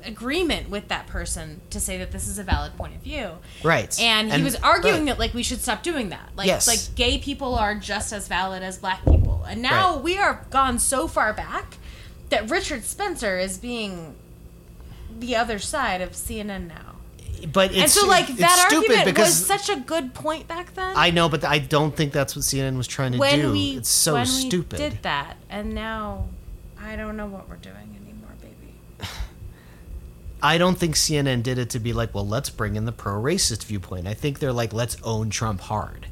agreement with that person to say that this is a valid point of view. Right. And he And- was arguing right. that like we should stop doing that. Like Yes. like gay people are just as valid as black people. And now Right. we are gone so far back that Richard Spencer is being the other side of CNN now. But it's, and so like that stupid argument because was such a good point back then. I know, but I don't think that's what CNN was trying to when do. we it's so when stupid. we did that and now I don't know what we're doing. I don't think CNN did it to be like, well, let's bring in the pro-racist viewpoint. I think they're like, let's own Trump hard.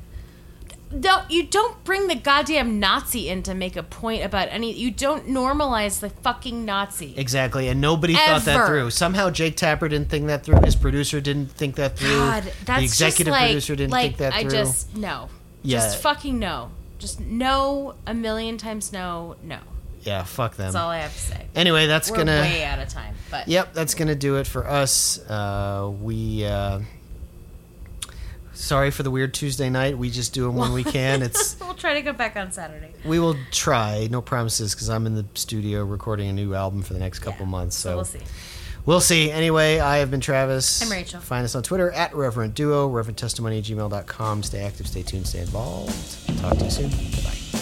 No, you don't bring the goddamn Nazi in to make a point about any. You don't normalize the fucking Nazi. Exactly, and nobody thought that through. Somehow Jake Tapper didn't think that through. His producer didn't think that through. God, that's the executive just like, producer didn't like, think that through. I just no. Yeah. Just fucking no. Just no a million times no, no. Yeah, fuck them. That's all I have to say. Anyway, that's We're gonna. way out of time, but Yep, that's gonna do it for us. Uh, we. Uh, sorry for the weird Tuesday night. We just do them when we can. It's we'll try to go back on Saturday. we will try. No promises because I'm in the studio recording a new album for the next couple Yeah, months. So So we'll see. We'll see. Anyway, I have been Travis. I'm Rachel. Find us on Twitter at Reverend Duo, at gmail.com. Stay active, stay tuned, stay involved. Talk to you soon. Goodbye.